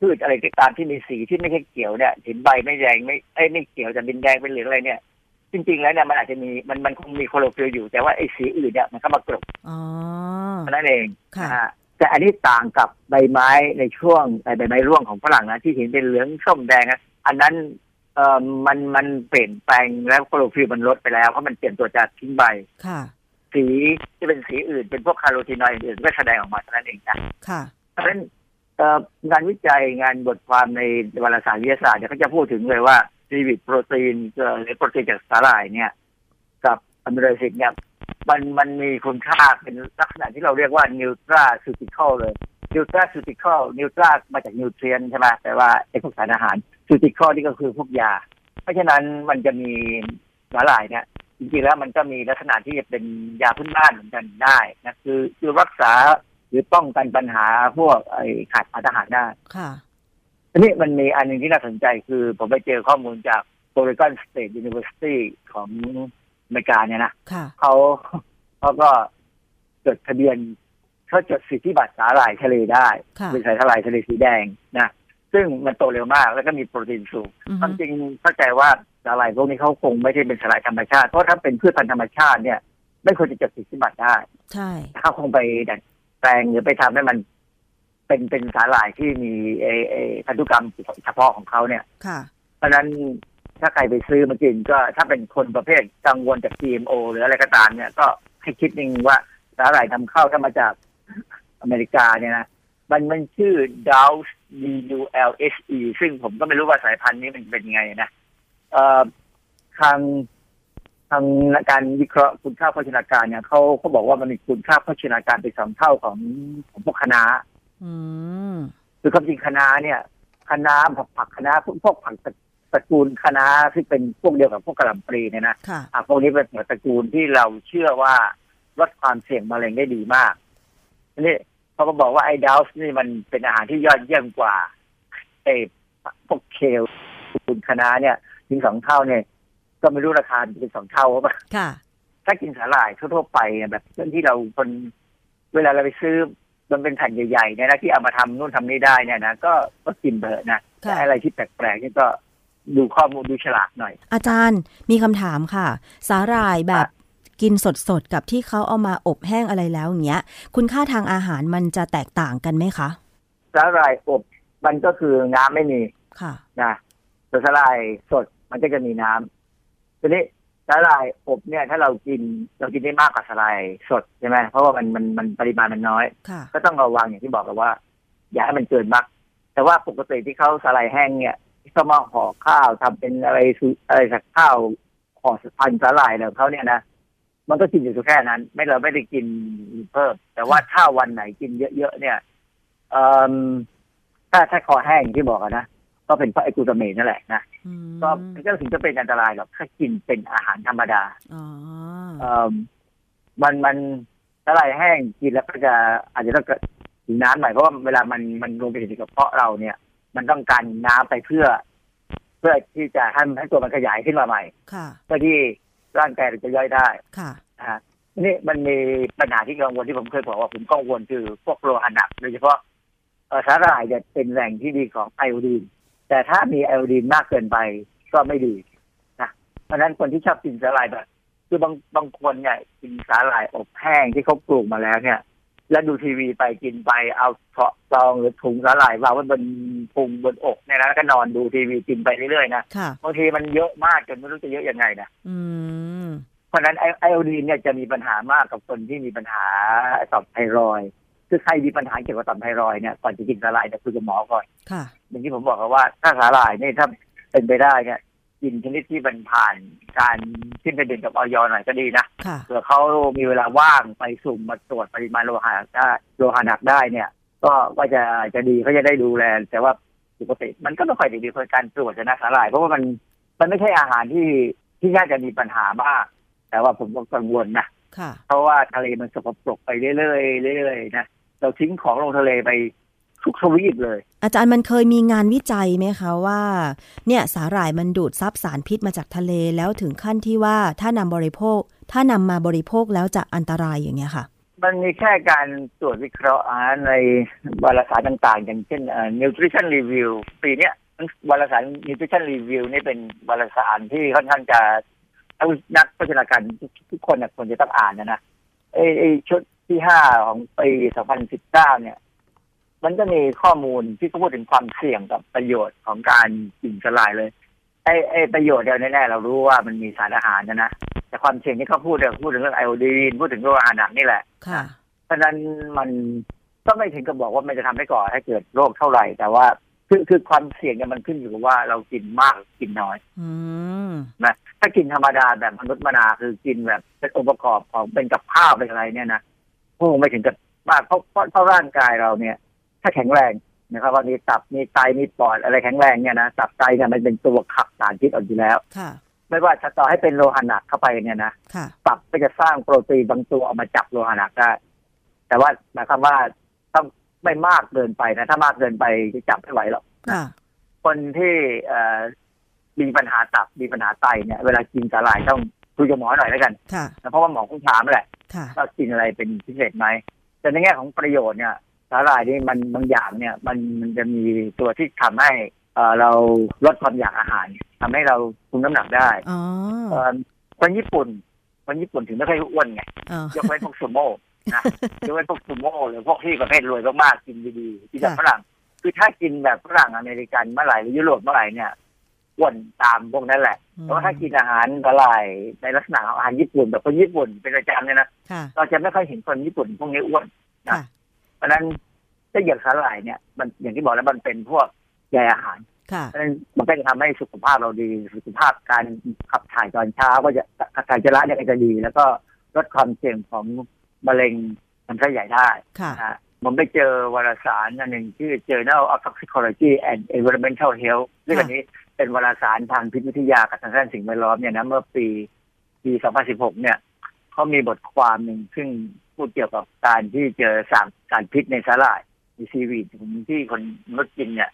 พืชอะไรก็ตามที่มีสีที่ไม่ใช่เขียวเนี่ยเห็นใบไม่แดงไม่ไอ้ยไม่เขียวแต่เป็นแดงเป็นเหลืองอะไรเนี่ยจริงๆแล้วเนี่ยมันอาจจะมีมันมันคงมีคลอโรฟิลล์อยู่ แต่ว่าไอ้สีอื่นเนี่ยมันก็มากลบอ๋อเท่านั้นเองค่ะนะฮะแต่อันนี้ต่างกับใบไม้ในช่วงใบไม้ร่วงของฝรั่งนะที่เห็นเป็นเหลืองส้มแดงนะอันนั้น เอ่อมันมันเปลี่ยนแปลงแล้วคลอโรฟิลล์มันลดไปแล้วเพราะมันเปลี่ยนตัวจากทิ้งใบค่ะ สีที่เป็นสีอื่นเป็นพวกคาร์โรทีนอยด์อื่นก็แสดงออกมาเท่านั้นเองนะค่ะเพราะฉะนั้นเอ่องานวิจัยงานบทความในวารสารวิทยาศาสตร์เนี่ยเขาจะพูดถึงเลยว่า seaweed protein เอ่อหรือโปรตีนจากสาหร่ายเนี่ย กับ amino acid เนี่ยมันมันมีคุณค่าเป็นลักษณะที่เราเรียกว่า nutraceutical เลย nutraceutical nutra มาจาก nutrient ใช่ไหมแต่ว่าไอ้พวกสารอาหาร ceutical นี่ก็คือพวกยา เพราะฉะนั้นมันจะมีสาหร่ายเนี่ยจริงๆแล้วมันก็มีลักษณะที่จะเป็นยาพื้นบ้านเหมือนกันได้นะคือคือรักษาหรือป้องกันปัญหาพวกไอ้ขาดสารอาหารได้ค่ะทีนี้มันมีอันหนึ่งที่น่าสนใจคือผมไปเจอข้อมูลจาก Oregon State University ของอเมริกาเนี่ยนะค่ะเขาเขาก็จดทะเบียนเขาจดสิทธิบัตรสาหร่ายทะเลได้ค่ะเป็นสาหร่ายทะเลสีแดงนะ ซึ่งมันโตเร็วมาก แล้วก็มีโปรตีนสูงอือคฮึวามจริงเข้าใจว่าสาหร่ายพวกนี้เขาคงไม่ใช่เป็นสาหร่ายธรรมชาติ เพราะถ้าเป็นพืชพันธุ์ธรรมชาติเนี่ย ไม่ควรจะจดสิทธิบัตรได้ ใช่เขาคงไปดัดแปลงหรือไปทำให้มัน เป็นเป็นสาหร่ายที่มีเอเอพันธุกรรมเฉพาะของเขาเนี่ย ค่ะ เพราะฉะนั้นถ้าใครไปซื้อมากินก็ถ้าเป็นคนประเภทกังวลจาก GMO หรืออะไรก็ตามเนี่ย ก็ให้คิดนึงว่าสาหร่ายนำเข้าถ้ามาจากอเมริกาเนี่ยนะมันมันชื่อ d o u s D U L S E ซึ่งผมก็ไม่รู้ว่าสายพันธุ์นี้มันเป็นยังไงนะเอ่อทางทางการวิเคราะห์คุณค่าโภชนาการเนี่ยเขาเขาบอกว่ามันมีคุณค่าโภชนาการเป็นสองเท่าของของพวกคณะอืมคือความจริงคะน้าเนี่ยคะน้าผักผักคะน้าพวกพวกผักตระตระกูลคะน้าที่เป็นพวกเดียวกับพวกกระหล่ำปลีเนี่ยนะค่ะอะพวกนี้เป็นตระกูลที่เราเชื่อว่าลดความเสี่ยงมะเร็งได้ดีมากทีนี่ เขาก็บอกว่าไอ้ดาวส์นี่มันเป็นอาหารที่ยอดเยี่ยมกว่าไอ้พวกเคลคุณคะน้าเนี่ยถึงสองเท่าเนี่ย ก็ไม่รู้ราคาเป็นสองเท่าหรือเปล่าค่ะ ถ้ากินสาหร่ายทั่วๆไปเนี่ยแบบที่เราคนเวลาเราไปซื้อมันเป็นแผ่นใหญ่ๆเนี่ยนะที่เอามาทำนู่นทำนี่ได้เนี่ยนะก็ก็กินเถอะนะค่ะแต่อะไรที่แปลกๆนี่ก็ดูข้อมูลดูฉลากหน่อย อาจารย์มีคำถามค่ะ สาหร่ายแบบ กินสดๆ กับที่เขาเอามาอบแห้งอะไรแล้วอย่างเงี้ย คุณค่าทางอาหารมันจะแตกต่างกันไหมคะสาหร่ายอบมันก็คือน้ำไม่มีค่ะนะแต่สาหร่ายสดมันก็จะมีน้ำทีนี้สาหร่ายอบเนี่ย ถ้าเรากินเรากินได้มากกว่าสาหร่ายสดใช่ไหมเพราะว่ามันมันมันปริมาณมันน้อยค่ะก็ต้องระวังอย่างที่บอกกันว่า อย่าให้มันเกินมาก แต่ว่าปกติที่เขาสาหร่ายแห้งเนี่ยที่เขามาห่อข้าวทำเป็นอะไรสุอะไรสักข้าวห่อพันสาหร่ายของเขาเนี่ยนะ มันก็กินอยู่แค่นั้น ไม่เราไม่ได้กินเพิ่มแต่ว่าถ้าวันไหนกินเยอะๆเนี่ยเอ่อถ้าถ้าคอแห้งอย่างที่บอกอะนะก็เป็นเพราะไอกูตาเมนนั่นแหละนะอืมก็ก็ถึงจะเป็นอันตรายหรอกถ้ากินเป็นอาหารธรรมดาอ๋อเอ่อมันมันสาหร่ายแห้งกินแล้วก็จะอาจจะต้องกินน้ำหน่อยเพราะว่าเวลามันมันลงไปถึงกระเพาะเราเนี่ย มันต้องการน้ำไปเพื่อ เพื่อที่จะให้ให้ตัวมันขยายขึ้นมาใหม่ค่ะเพื่อที่ ร่างกายเราจะย่อยได้ค่ะนะฮะนี่มันมีปัญหาที่กังวลที่ผมเคยบอกว่าผมกังวลคือพวกโลหะหนักโดยเฉพาะเอ่อสาหร่ายเนี่ยเป็นแหล่งที่ดีของไอโอดีน แต่ถ้ามีไอโอดีนมากเกินไปก็ไม่ดีนะเพราะฉะนั้นคนที่ชอบกินสาหร่ายแบบคือบางบางคนเนี่ยกินสาหร่ายอบแห้งที่เขาปลูกมาแล้วเนี่ย แล้วดูทีวีไปกินไปเอาเถาะซองหรือถุงสาหร่ายวางไว้บนพุงบนอกเนี่ยนะแล้วก็นอนดูทีวีกินไปเรื่อยๆนะค่ะ บางทีมันเยอะมากจนไม่รู้จะเยอะยังไงนะอืม เพราะฉะนั้นไอไอโอดีนเนี่ยจะมีปัญหามากกับคนที่มีปัญหาต่อมไทรอยด์คือใครมีปัญหาเกี่ยวกับต่อมไทรอยด์เนี่ยก่อนจะกินสาหร่ายเนี่ยคุยกับหมอก่อน ค่ะ อย่างที่ผมบอกครับว่าถ้าสาหร่ายเนี่ยถ้าเป็นไปได้เนี่ย กินชนิดที่มันผ่านการขึ้นทะเบียนกับออยหน่อยก็ดีนะค่ะเผื่อเขามีเวลาว่างไปสุ่มมาตรวจปริมาณโลหะได้โลหะหนักได้เนี่ย ก็ว่าจะจะดีเขาจะได้ดูแล แต่ว่าปกติมันก็ไม่ค่อยได้ดีเพราะการตรวจนะสาหร่าย เพราะว่ามันมันไม่ใช่อาหารที่ที่น่าจะมีปัญหามาก แต่ว่าผมก็กังวลนะค่ะเพราะว่าทะเลมันสกปรกไปเรื่อยๆเรื่อยๆนะเราทิ้งของลงทะเลไป ทุกทวีปเลย อาจารย์มันเคยมีงานวิจัยไหมคะว่า เนี่ยสาหร่ายมันดูดซับสารพิษมาจากทะเลแล้วถึงขั้นที่ว่าถ้านำบริโภค ถ้านำมาบริโภคแล้วจะอันตรายอย่างเงี้ยค่ะ มันมีแค่การตรวจวิเคราะห์อาหารในวารสารต่างๆ อย่างเช่นเอ่อ nutrition review ปีเนี้ยวารสาร nutrition review นี่เป็นวารสารที่ค่อนข้างจะนักโภชนาการทุกคนเนี่ยควรจะต้องอ่านนะนะไอ้ไอ้ชุดที่ห้าของปี 2019 เนี่ย มันก็มีข้อมูลที่เขาพูดถึงความเสี่ยงกับประโยชน์ของการกินสลายเลยไอ้ไอ้ประโยชน์เดียวแน่ๆเรารู้ว่ามันมีสารอาหารนะนะแต่ความเสี่ยงที่เขาพูดเนี่ยพูดถึงเรื่องไอโอดีนพูดถึงโรคอาหารหนักนี่แหละ ค่ะ เพราะฉะนั้นมันก็ไม่ถึงกับบอกว่ามันจะทำให้ก่อให้เกิดโรคเท่าไหร่ แต่ว่าคือคือความเสี่ยงเนี่ยมันขึ้นอยู่กับว่าเรากินมากหรือกินน้อยอืมนะถ้ากินธรรมดาแบบมนุษย์มนาคือกินแบบเป็นองค์ประกอบของเป็นกับข้าวเป็นอะไรเนี่ยนะคงไม่ถึงกับมากเพราะเพราะเพราะร่างกายเราเนี่ย ถ้าแข็งแรงนะครับว่ามีตับมีไตมีปอดอะไรแข็งแรงเนี่ยนะตับไตเนี่ยมันเป็นตัวขับสารพิษออกอยู่แล้วค่ะไม่ว่าจะต่อให้เป็นโลหะหนักเข้าไปเนี่ยนะค่ะตับก็จะสร้างโปรตีนบางตัวออกมาจับโลหะหนักได้แต่ว่าหมายความว่าต้องไม่มากเกินไปนะ ถ้ามากเกินไปจะจับไม่ไหวหรอกค่ะคนที่เอ่อมีปัญหาตับมีปัญหาไตเนี่ย เวลากินสาหร่ายต้องคุยกับหมอหน่อยแล้วกันค่ะนะเพราะว่าหมอคงถามแหละค่ะว่ากินอะไรเป็นพิเศษไหมแต่ในแง่ของประโยชน์เนี่ย สาหร่ายนี่มันบางอย่างเนี่ย มันมันจะมีตัวที่ทำให้เอ่อเราลดความอยากอาหารทำให้เราคุมน้ำหนักได้อ๋อเอ่อคนญี่ปุ่นคนญี่ปุ่นถึงไม่ค่อยอ้วนไงอ๋อยกเว้นพวกซูโม่นะยกเว้นพวกซูโม่หรือพวกที่ประเภทรวยมากๆกินดีๆกินแบบค่ะฝรั่งคือถ้ากินแบบฝรั่งอเมริกันเมื่อไหร่หรือยุโรปเมื่อไหร่เนี่ยอ้วนตามพวกนั้นแหละแต่ว่าถ้ากินอาหารละลายในลักษณะของอาหารญี่ปุ่นแบบคนญี่ปุ่นเป็นประจำเนี่ยนะค่ะเราจะไม่ค่อยเห็นคนญี่ปุ่นพวกนี้อ้วนค่ะ เพราะฉะนั้นถ้าอย่างสาหร่ายเนี่ย มันอย่างที่บอกแล้วมันเป็นพวกใยอาหารค่ะเพราะฉะนั้นมันก็จะทำให้สุขภาพเราดีสุขภาพการขับถ่ายตอนเช้าก็จะการจะระเนี่ยก็จะดี แล้วก็ลดความเสี่ยงของมะเร็งลำไส้ใหญ่ได้ค่ะนะฮะผมไปเจอวารสารอันหนึ่งชื่อ Journal of Toxicology and Environmental Health ซึ่งอันนี้เป็นวารสารทางพิษวิทยากับทางด้านสิ่งแวดล้อมเนี่ยนะเมื่อปีปี 2016 เนี่ยเขามีบทความหนึ่งซึ่ง พูดเกี่ยวกับการที่เจอสารสารพิษในสาหร่ายมี seaweed ที่คนมนุษย์กินเนี่ย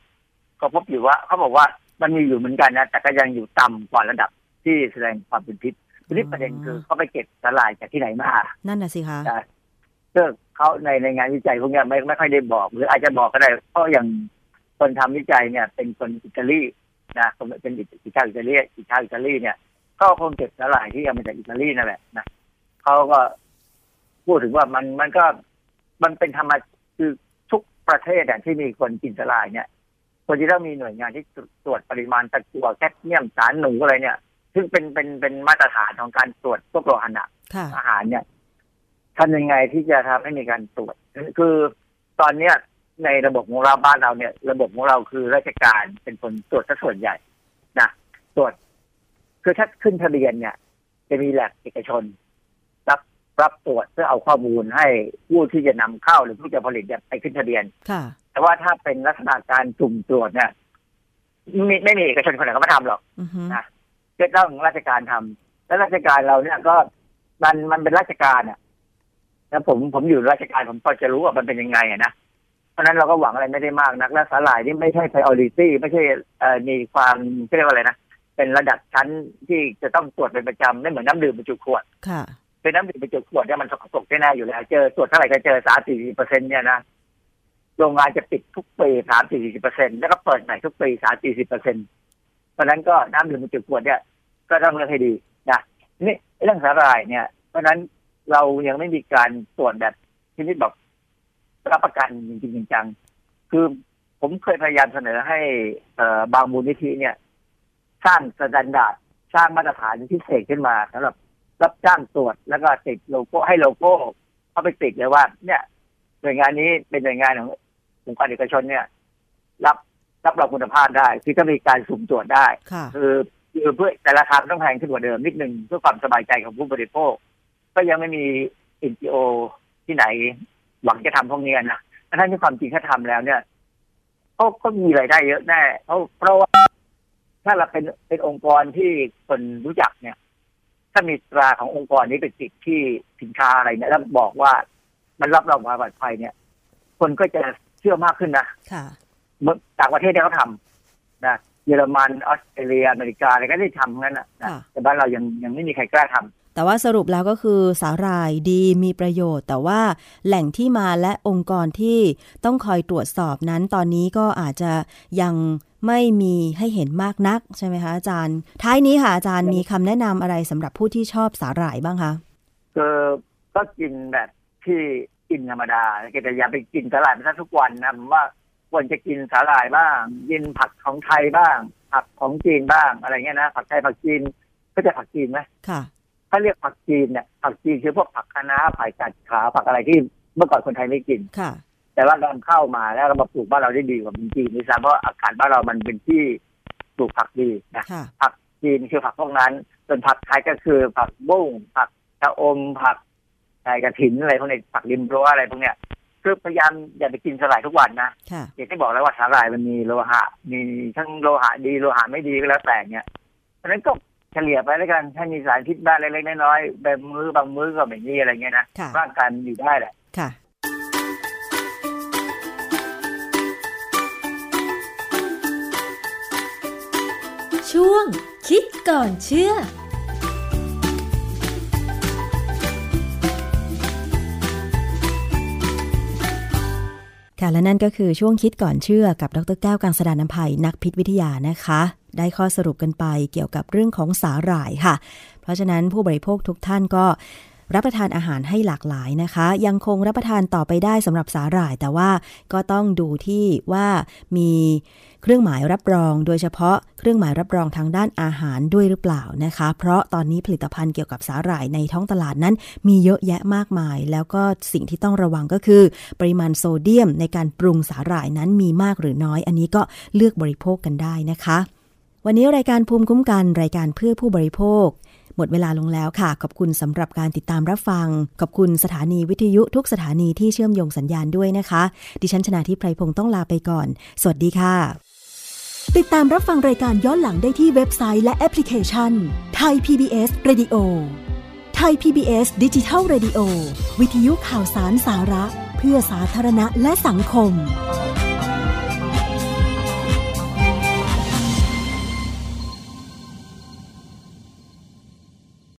ก็พบอยู่ว่าเขาบอกว่ามันมีอยู่เหมือนกันนะ แต่ก็ยังอยู่ต่ำกว่าระดับที่แสดงความเป็นพิษทีนี้ประเด็นคือเขาไปเก็บสาหร่ายจากที่ไหนมานั่นน่ะสิคะนะซึ่งเขาในในงานวิจัยพวกเนี้ยไม่ไม่ค่อยได้บอก หรืออาจจะบอกก็ได้เพราะอย่างคนทำวิจัยเนี่ย เป็นคนอิตาลีนะคนเป็นอิชาวอิตาลีอิชาวอิตาลีเนี่ยก็คงเก็บสาหร่ายที่เอามาจากอิตาลีนั่นแหละนะเขาก็ พูดถึงว่ามันมันก็มันเป็นธรรมะคือทุกประเทศอะที่มีคนกินสาหร่ายเนี่ยควรจะต้องมีหน่วยงานที่ตรวจปริมาณตะกั่วแคดเมียมสารหนูอะไรเนี่ย ซึ่งเป็นเป็นเป็นมาตรฐานของการตรวจพวกโลหะหนักค่ะอาหารเนี่ยทำยังไงที่จะทำให้มีการตรวจ คือตอนเนี้ยในระบบของเราบ้านเราเนี่ย ระบบของเราคือราชการเป็นคนตรวจซะส่วนใหญ่นะตรวจ คือถ้าขึ้นทะเบียนเนี่ย จะมีแลบเอกชน รับรับตรวจเพื่อเอาข้อมูลให้ผู้ที่จะนำเข้าหรือผู้จะผลิตเนี่ยไปขึ้นทะเบียนค่ะแต่ว่าถ้าเป็นลักษณะการสุ่มตรวจเนี่ยไม่ไม่มีเอกชนคนไหนเขามาทำหรอกอือฮึนะจะต้องราชการทำแล้วราชการเราเนี่ยก็มันมันเป็นราชการอะแล้วผมผมอยู่ราชการผมพอจะรู้ว่ามันเป็นยังไงอะนะเพราะฉะนั้นเราก็หวังอะไรไม่ได้มากนักและสาหร่ายนี่ไม่ใช่ priority ไม่ใช่เอ่อมีความเรียกว่าอะไรนะเป็นระดับชั้นที่จะต้องตรวจเป็นประจำไม่เหมือนน้ำดื่มบรรจุขวดค่ะ เป็นน้ำดื่มบรรจุขวดเนี่ยมันสกปรกแน่ๆอยู่แล้ว เจอตรวจเท่าไหร่ก็เจอสามสี่เปอร์เซ็นต์เนี่ยนะโรงงานจะปิดทุกปีสามสี่สิบเปอร์เซ็นต์แล้วก็เปิดใหม่ทุกปีสามสี่สิบเปอร์เซ็นต์เพราะนั้นก็น้ำดื่มบรรจุขวดเนี่ย ก็ต้องเลือกให้ดีนะนี่เรื่องสาหร่ายเนี่ย เพราะนั้นเรายังไม่มีการตรวจแบบที่นี่บรับประกันจริงจังคือผมเคยพยายามเสนอให้เออบางมูลนิธิเนี่ย สร้าง standard สร้างมาตรฐานพิเศษขึ้นมาสำหรับ รับจ้างตรวจแล้วก็ติดโลโก้ให้โลโก้เข้าไปติดเลยว่า เนี่ยหน่วยงานนี้เป็นหน่วยงานขององค์การเอกชนเนี่ย รับรับรองคุณภาพได้คือจะมีการสุ่มตรวจได้ค่ะคือคือเพื่อแต่ราคาต้องแพงขึ้นกว่าเดิมนิดนึงเพื่อความสบายใจของผู้บริโภค ก็ยังไม่มี NGO ที่ไหน หวังจะทำพวกนี้นะถ้าที่ความจริงถ้าทำแล้วเนี่ยเขาก็มีรายได้เยอะแน่เพราะเพราะว่าถ้าเราเป็นเป็นองค์กรที่คนรู้จักเนี่ย ถ้ามีตราขององค์กรนี้ไปติดที่สินค้าอะไรเนี่ยแล้วบอกว่ามันรับรองความปลอดภัยเนี่ย คนก็จะเชื่อมากขึ้นนะค่ะเมื่อต่างประเทศเนี่ยเขาทำนะเยอรมันออสเตรเลียอเมริกาอะไรก็ได้ทำงั้นนะนะค่ะแต่บ้านเรายังยังไม่มีใครกล้าทำ แต่ว่าสรุปแล้วก็คือสาหร่ายดีมีประโยชน์ แต่ว่าแหล่งที่มาและองค์กรที่ต้องคอยตรวจสอบนั้นตอนนี้ก็อาจจะยังไม่มีให้เห็นมากนักใช่ไหมคะอาจารย์ ท้ายนี้ค่ะอาจารย์มีคำแนะนำอะไรสำหรับผู้ที่ชอบสาหร่ายบ้างคะคือก็กินแบบที่กินธรรมดาแต่อย่าไปกินสาหร่ายไปซะทุกวันนะผมว่าควรจะกินสาหร่ายบ้างกินผักของไทยบ้าง ผักของจีนบ้างอะไรเงี้ยนะผักไทยผักจีนก็จะผักจีนไหมค่ะถ้าเรียกผักจีนเนี่ยผักจีนคือพวกผักคะน้าผักกัดขาผักอะไรที่เมื่อก่อนคนไทยไม่กินค่ะ แต่ว่าเราเข้ามาแล้วเรามาปลูกบ้านเราได้ดีกว่าเมืองจีนด้วยซ้ำเพราะอากาศบ้านเรามันเป็นที่ปลูกผักดีนะค่ะผักจีนคือผักพวกนั้น ส่วนผักไทยก็คือผักบุ้งผักชะอมผักไก่กระถินอะไรพวกนี้ผักริมรั้วอะไรพวกเนี้ยคือพยายามอย่าไปกินสาหร่ายทุกวันนะค่ะอย่างที่บอกแล้วว่าสาหร่ายมันมีโลหะ มีทั้งโลหะดีโลหะไม่ดีก็แล้วแต่เนี่ยเพราะฉะนั้นก็เฉลี่ยไปแล้วกัน ถ้ามีสารพิษบ้างเล็กๆน้อยๆแบบมือบางมื้อก็ไม่มีอะไรเงี้ยนะค่ะร่างกายมันอยู่ได้แหละค่ะ ช่วงคิดก่อนเชื่อค่ะและนั่นก็คือช่วงคิดก่อนเชื่อกับดรแก้วกังสดานนภัยนักพิษวิทยานะคะ ได้ข้อสรุปกันไปเกี่ยวกับเรื่องของสาหร่ายค่ะ เพราะฉะนั้นผู้บริโภคทุกท่านก็รับประทานอาหารให้หลากหลายนะคะ ยังคงรับประทานต่อไปได้สำหรับสาหร่าย แต่ว่าก็ต้องดูที่ว่ามีเครื่องหมายรับรอง โดยเฉพาะเครื่องหมายรับรองทางด้านอาหารด้วยหรือเปล่านะคะ เพราะตอนนี้ผลิตภัณฑ์เกี่ยวกับสาหร่ายในท้องตลาดนั้น มีเยอะแยะมากมาย แล้วก็สิ่งที่ต้องระวังก็คือ ปริมาณโซเดียมในการปรุงสาหร่ายนั้นมีมากหรือน้อย อันนี้ก็เลือกบริโภคกันได้นะคะ วันนี้รายการภูมิคุ้มกันรายการเพื่อผู้บริโภค หมดเวลาลงแล้วค่ะ ขอบคุณสำหรับการติดตามรับฟัง ขอบคุณสถานีวิทยุทุกสถานีที่เชื่อมโยงสัญญาณด้วยนะคะ ดิฉันชนะทิพไพรพงศ์ต้องลาไปก่อน สวัสดีค่ะ ติดตามรับฟังรายการย้อนหลังได้ที่เว็บไซต์และแอปพลิเคชันไทย PBS Radio ไทย PBS ดิจิทัล Radio วิทยุข่าวสารสาระ เพื่อสาธารณะและสังคม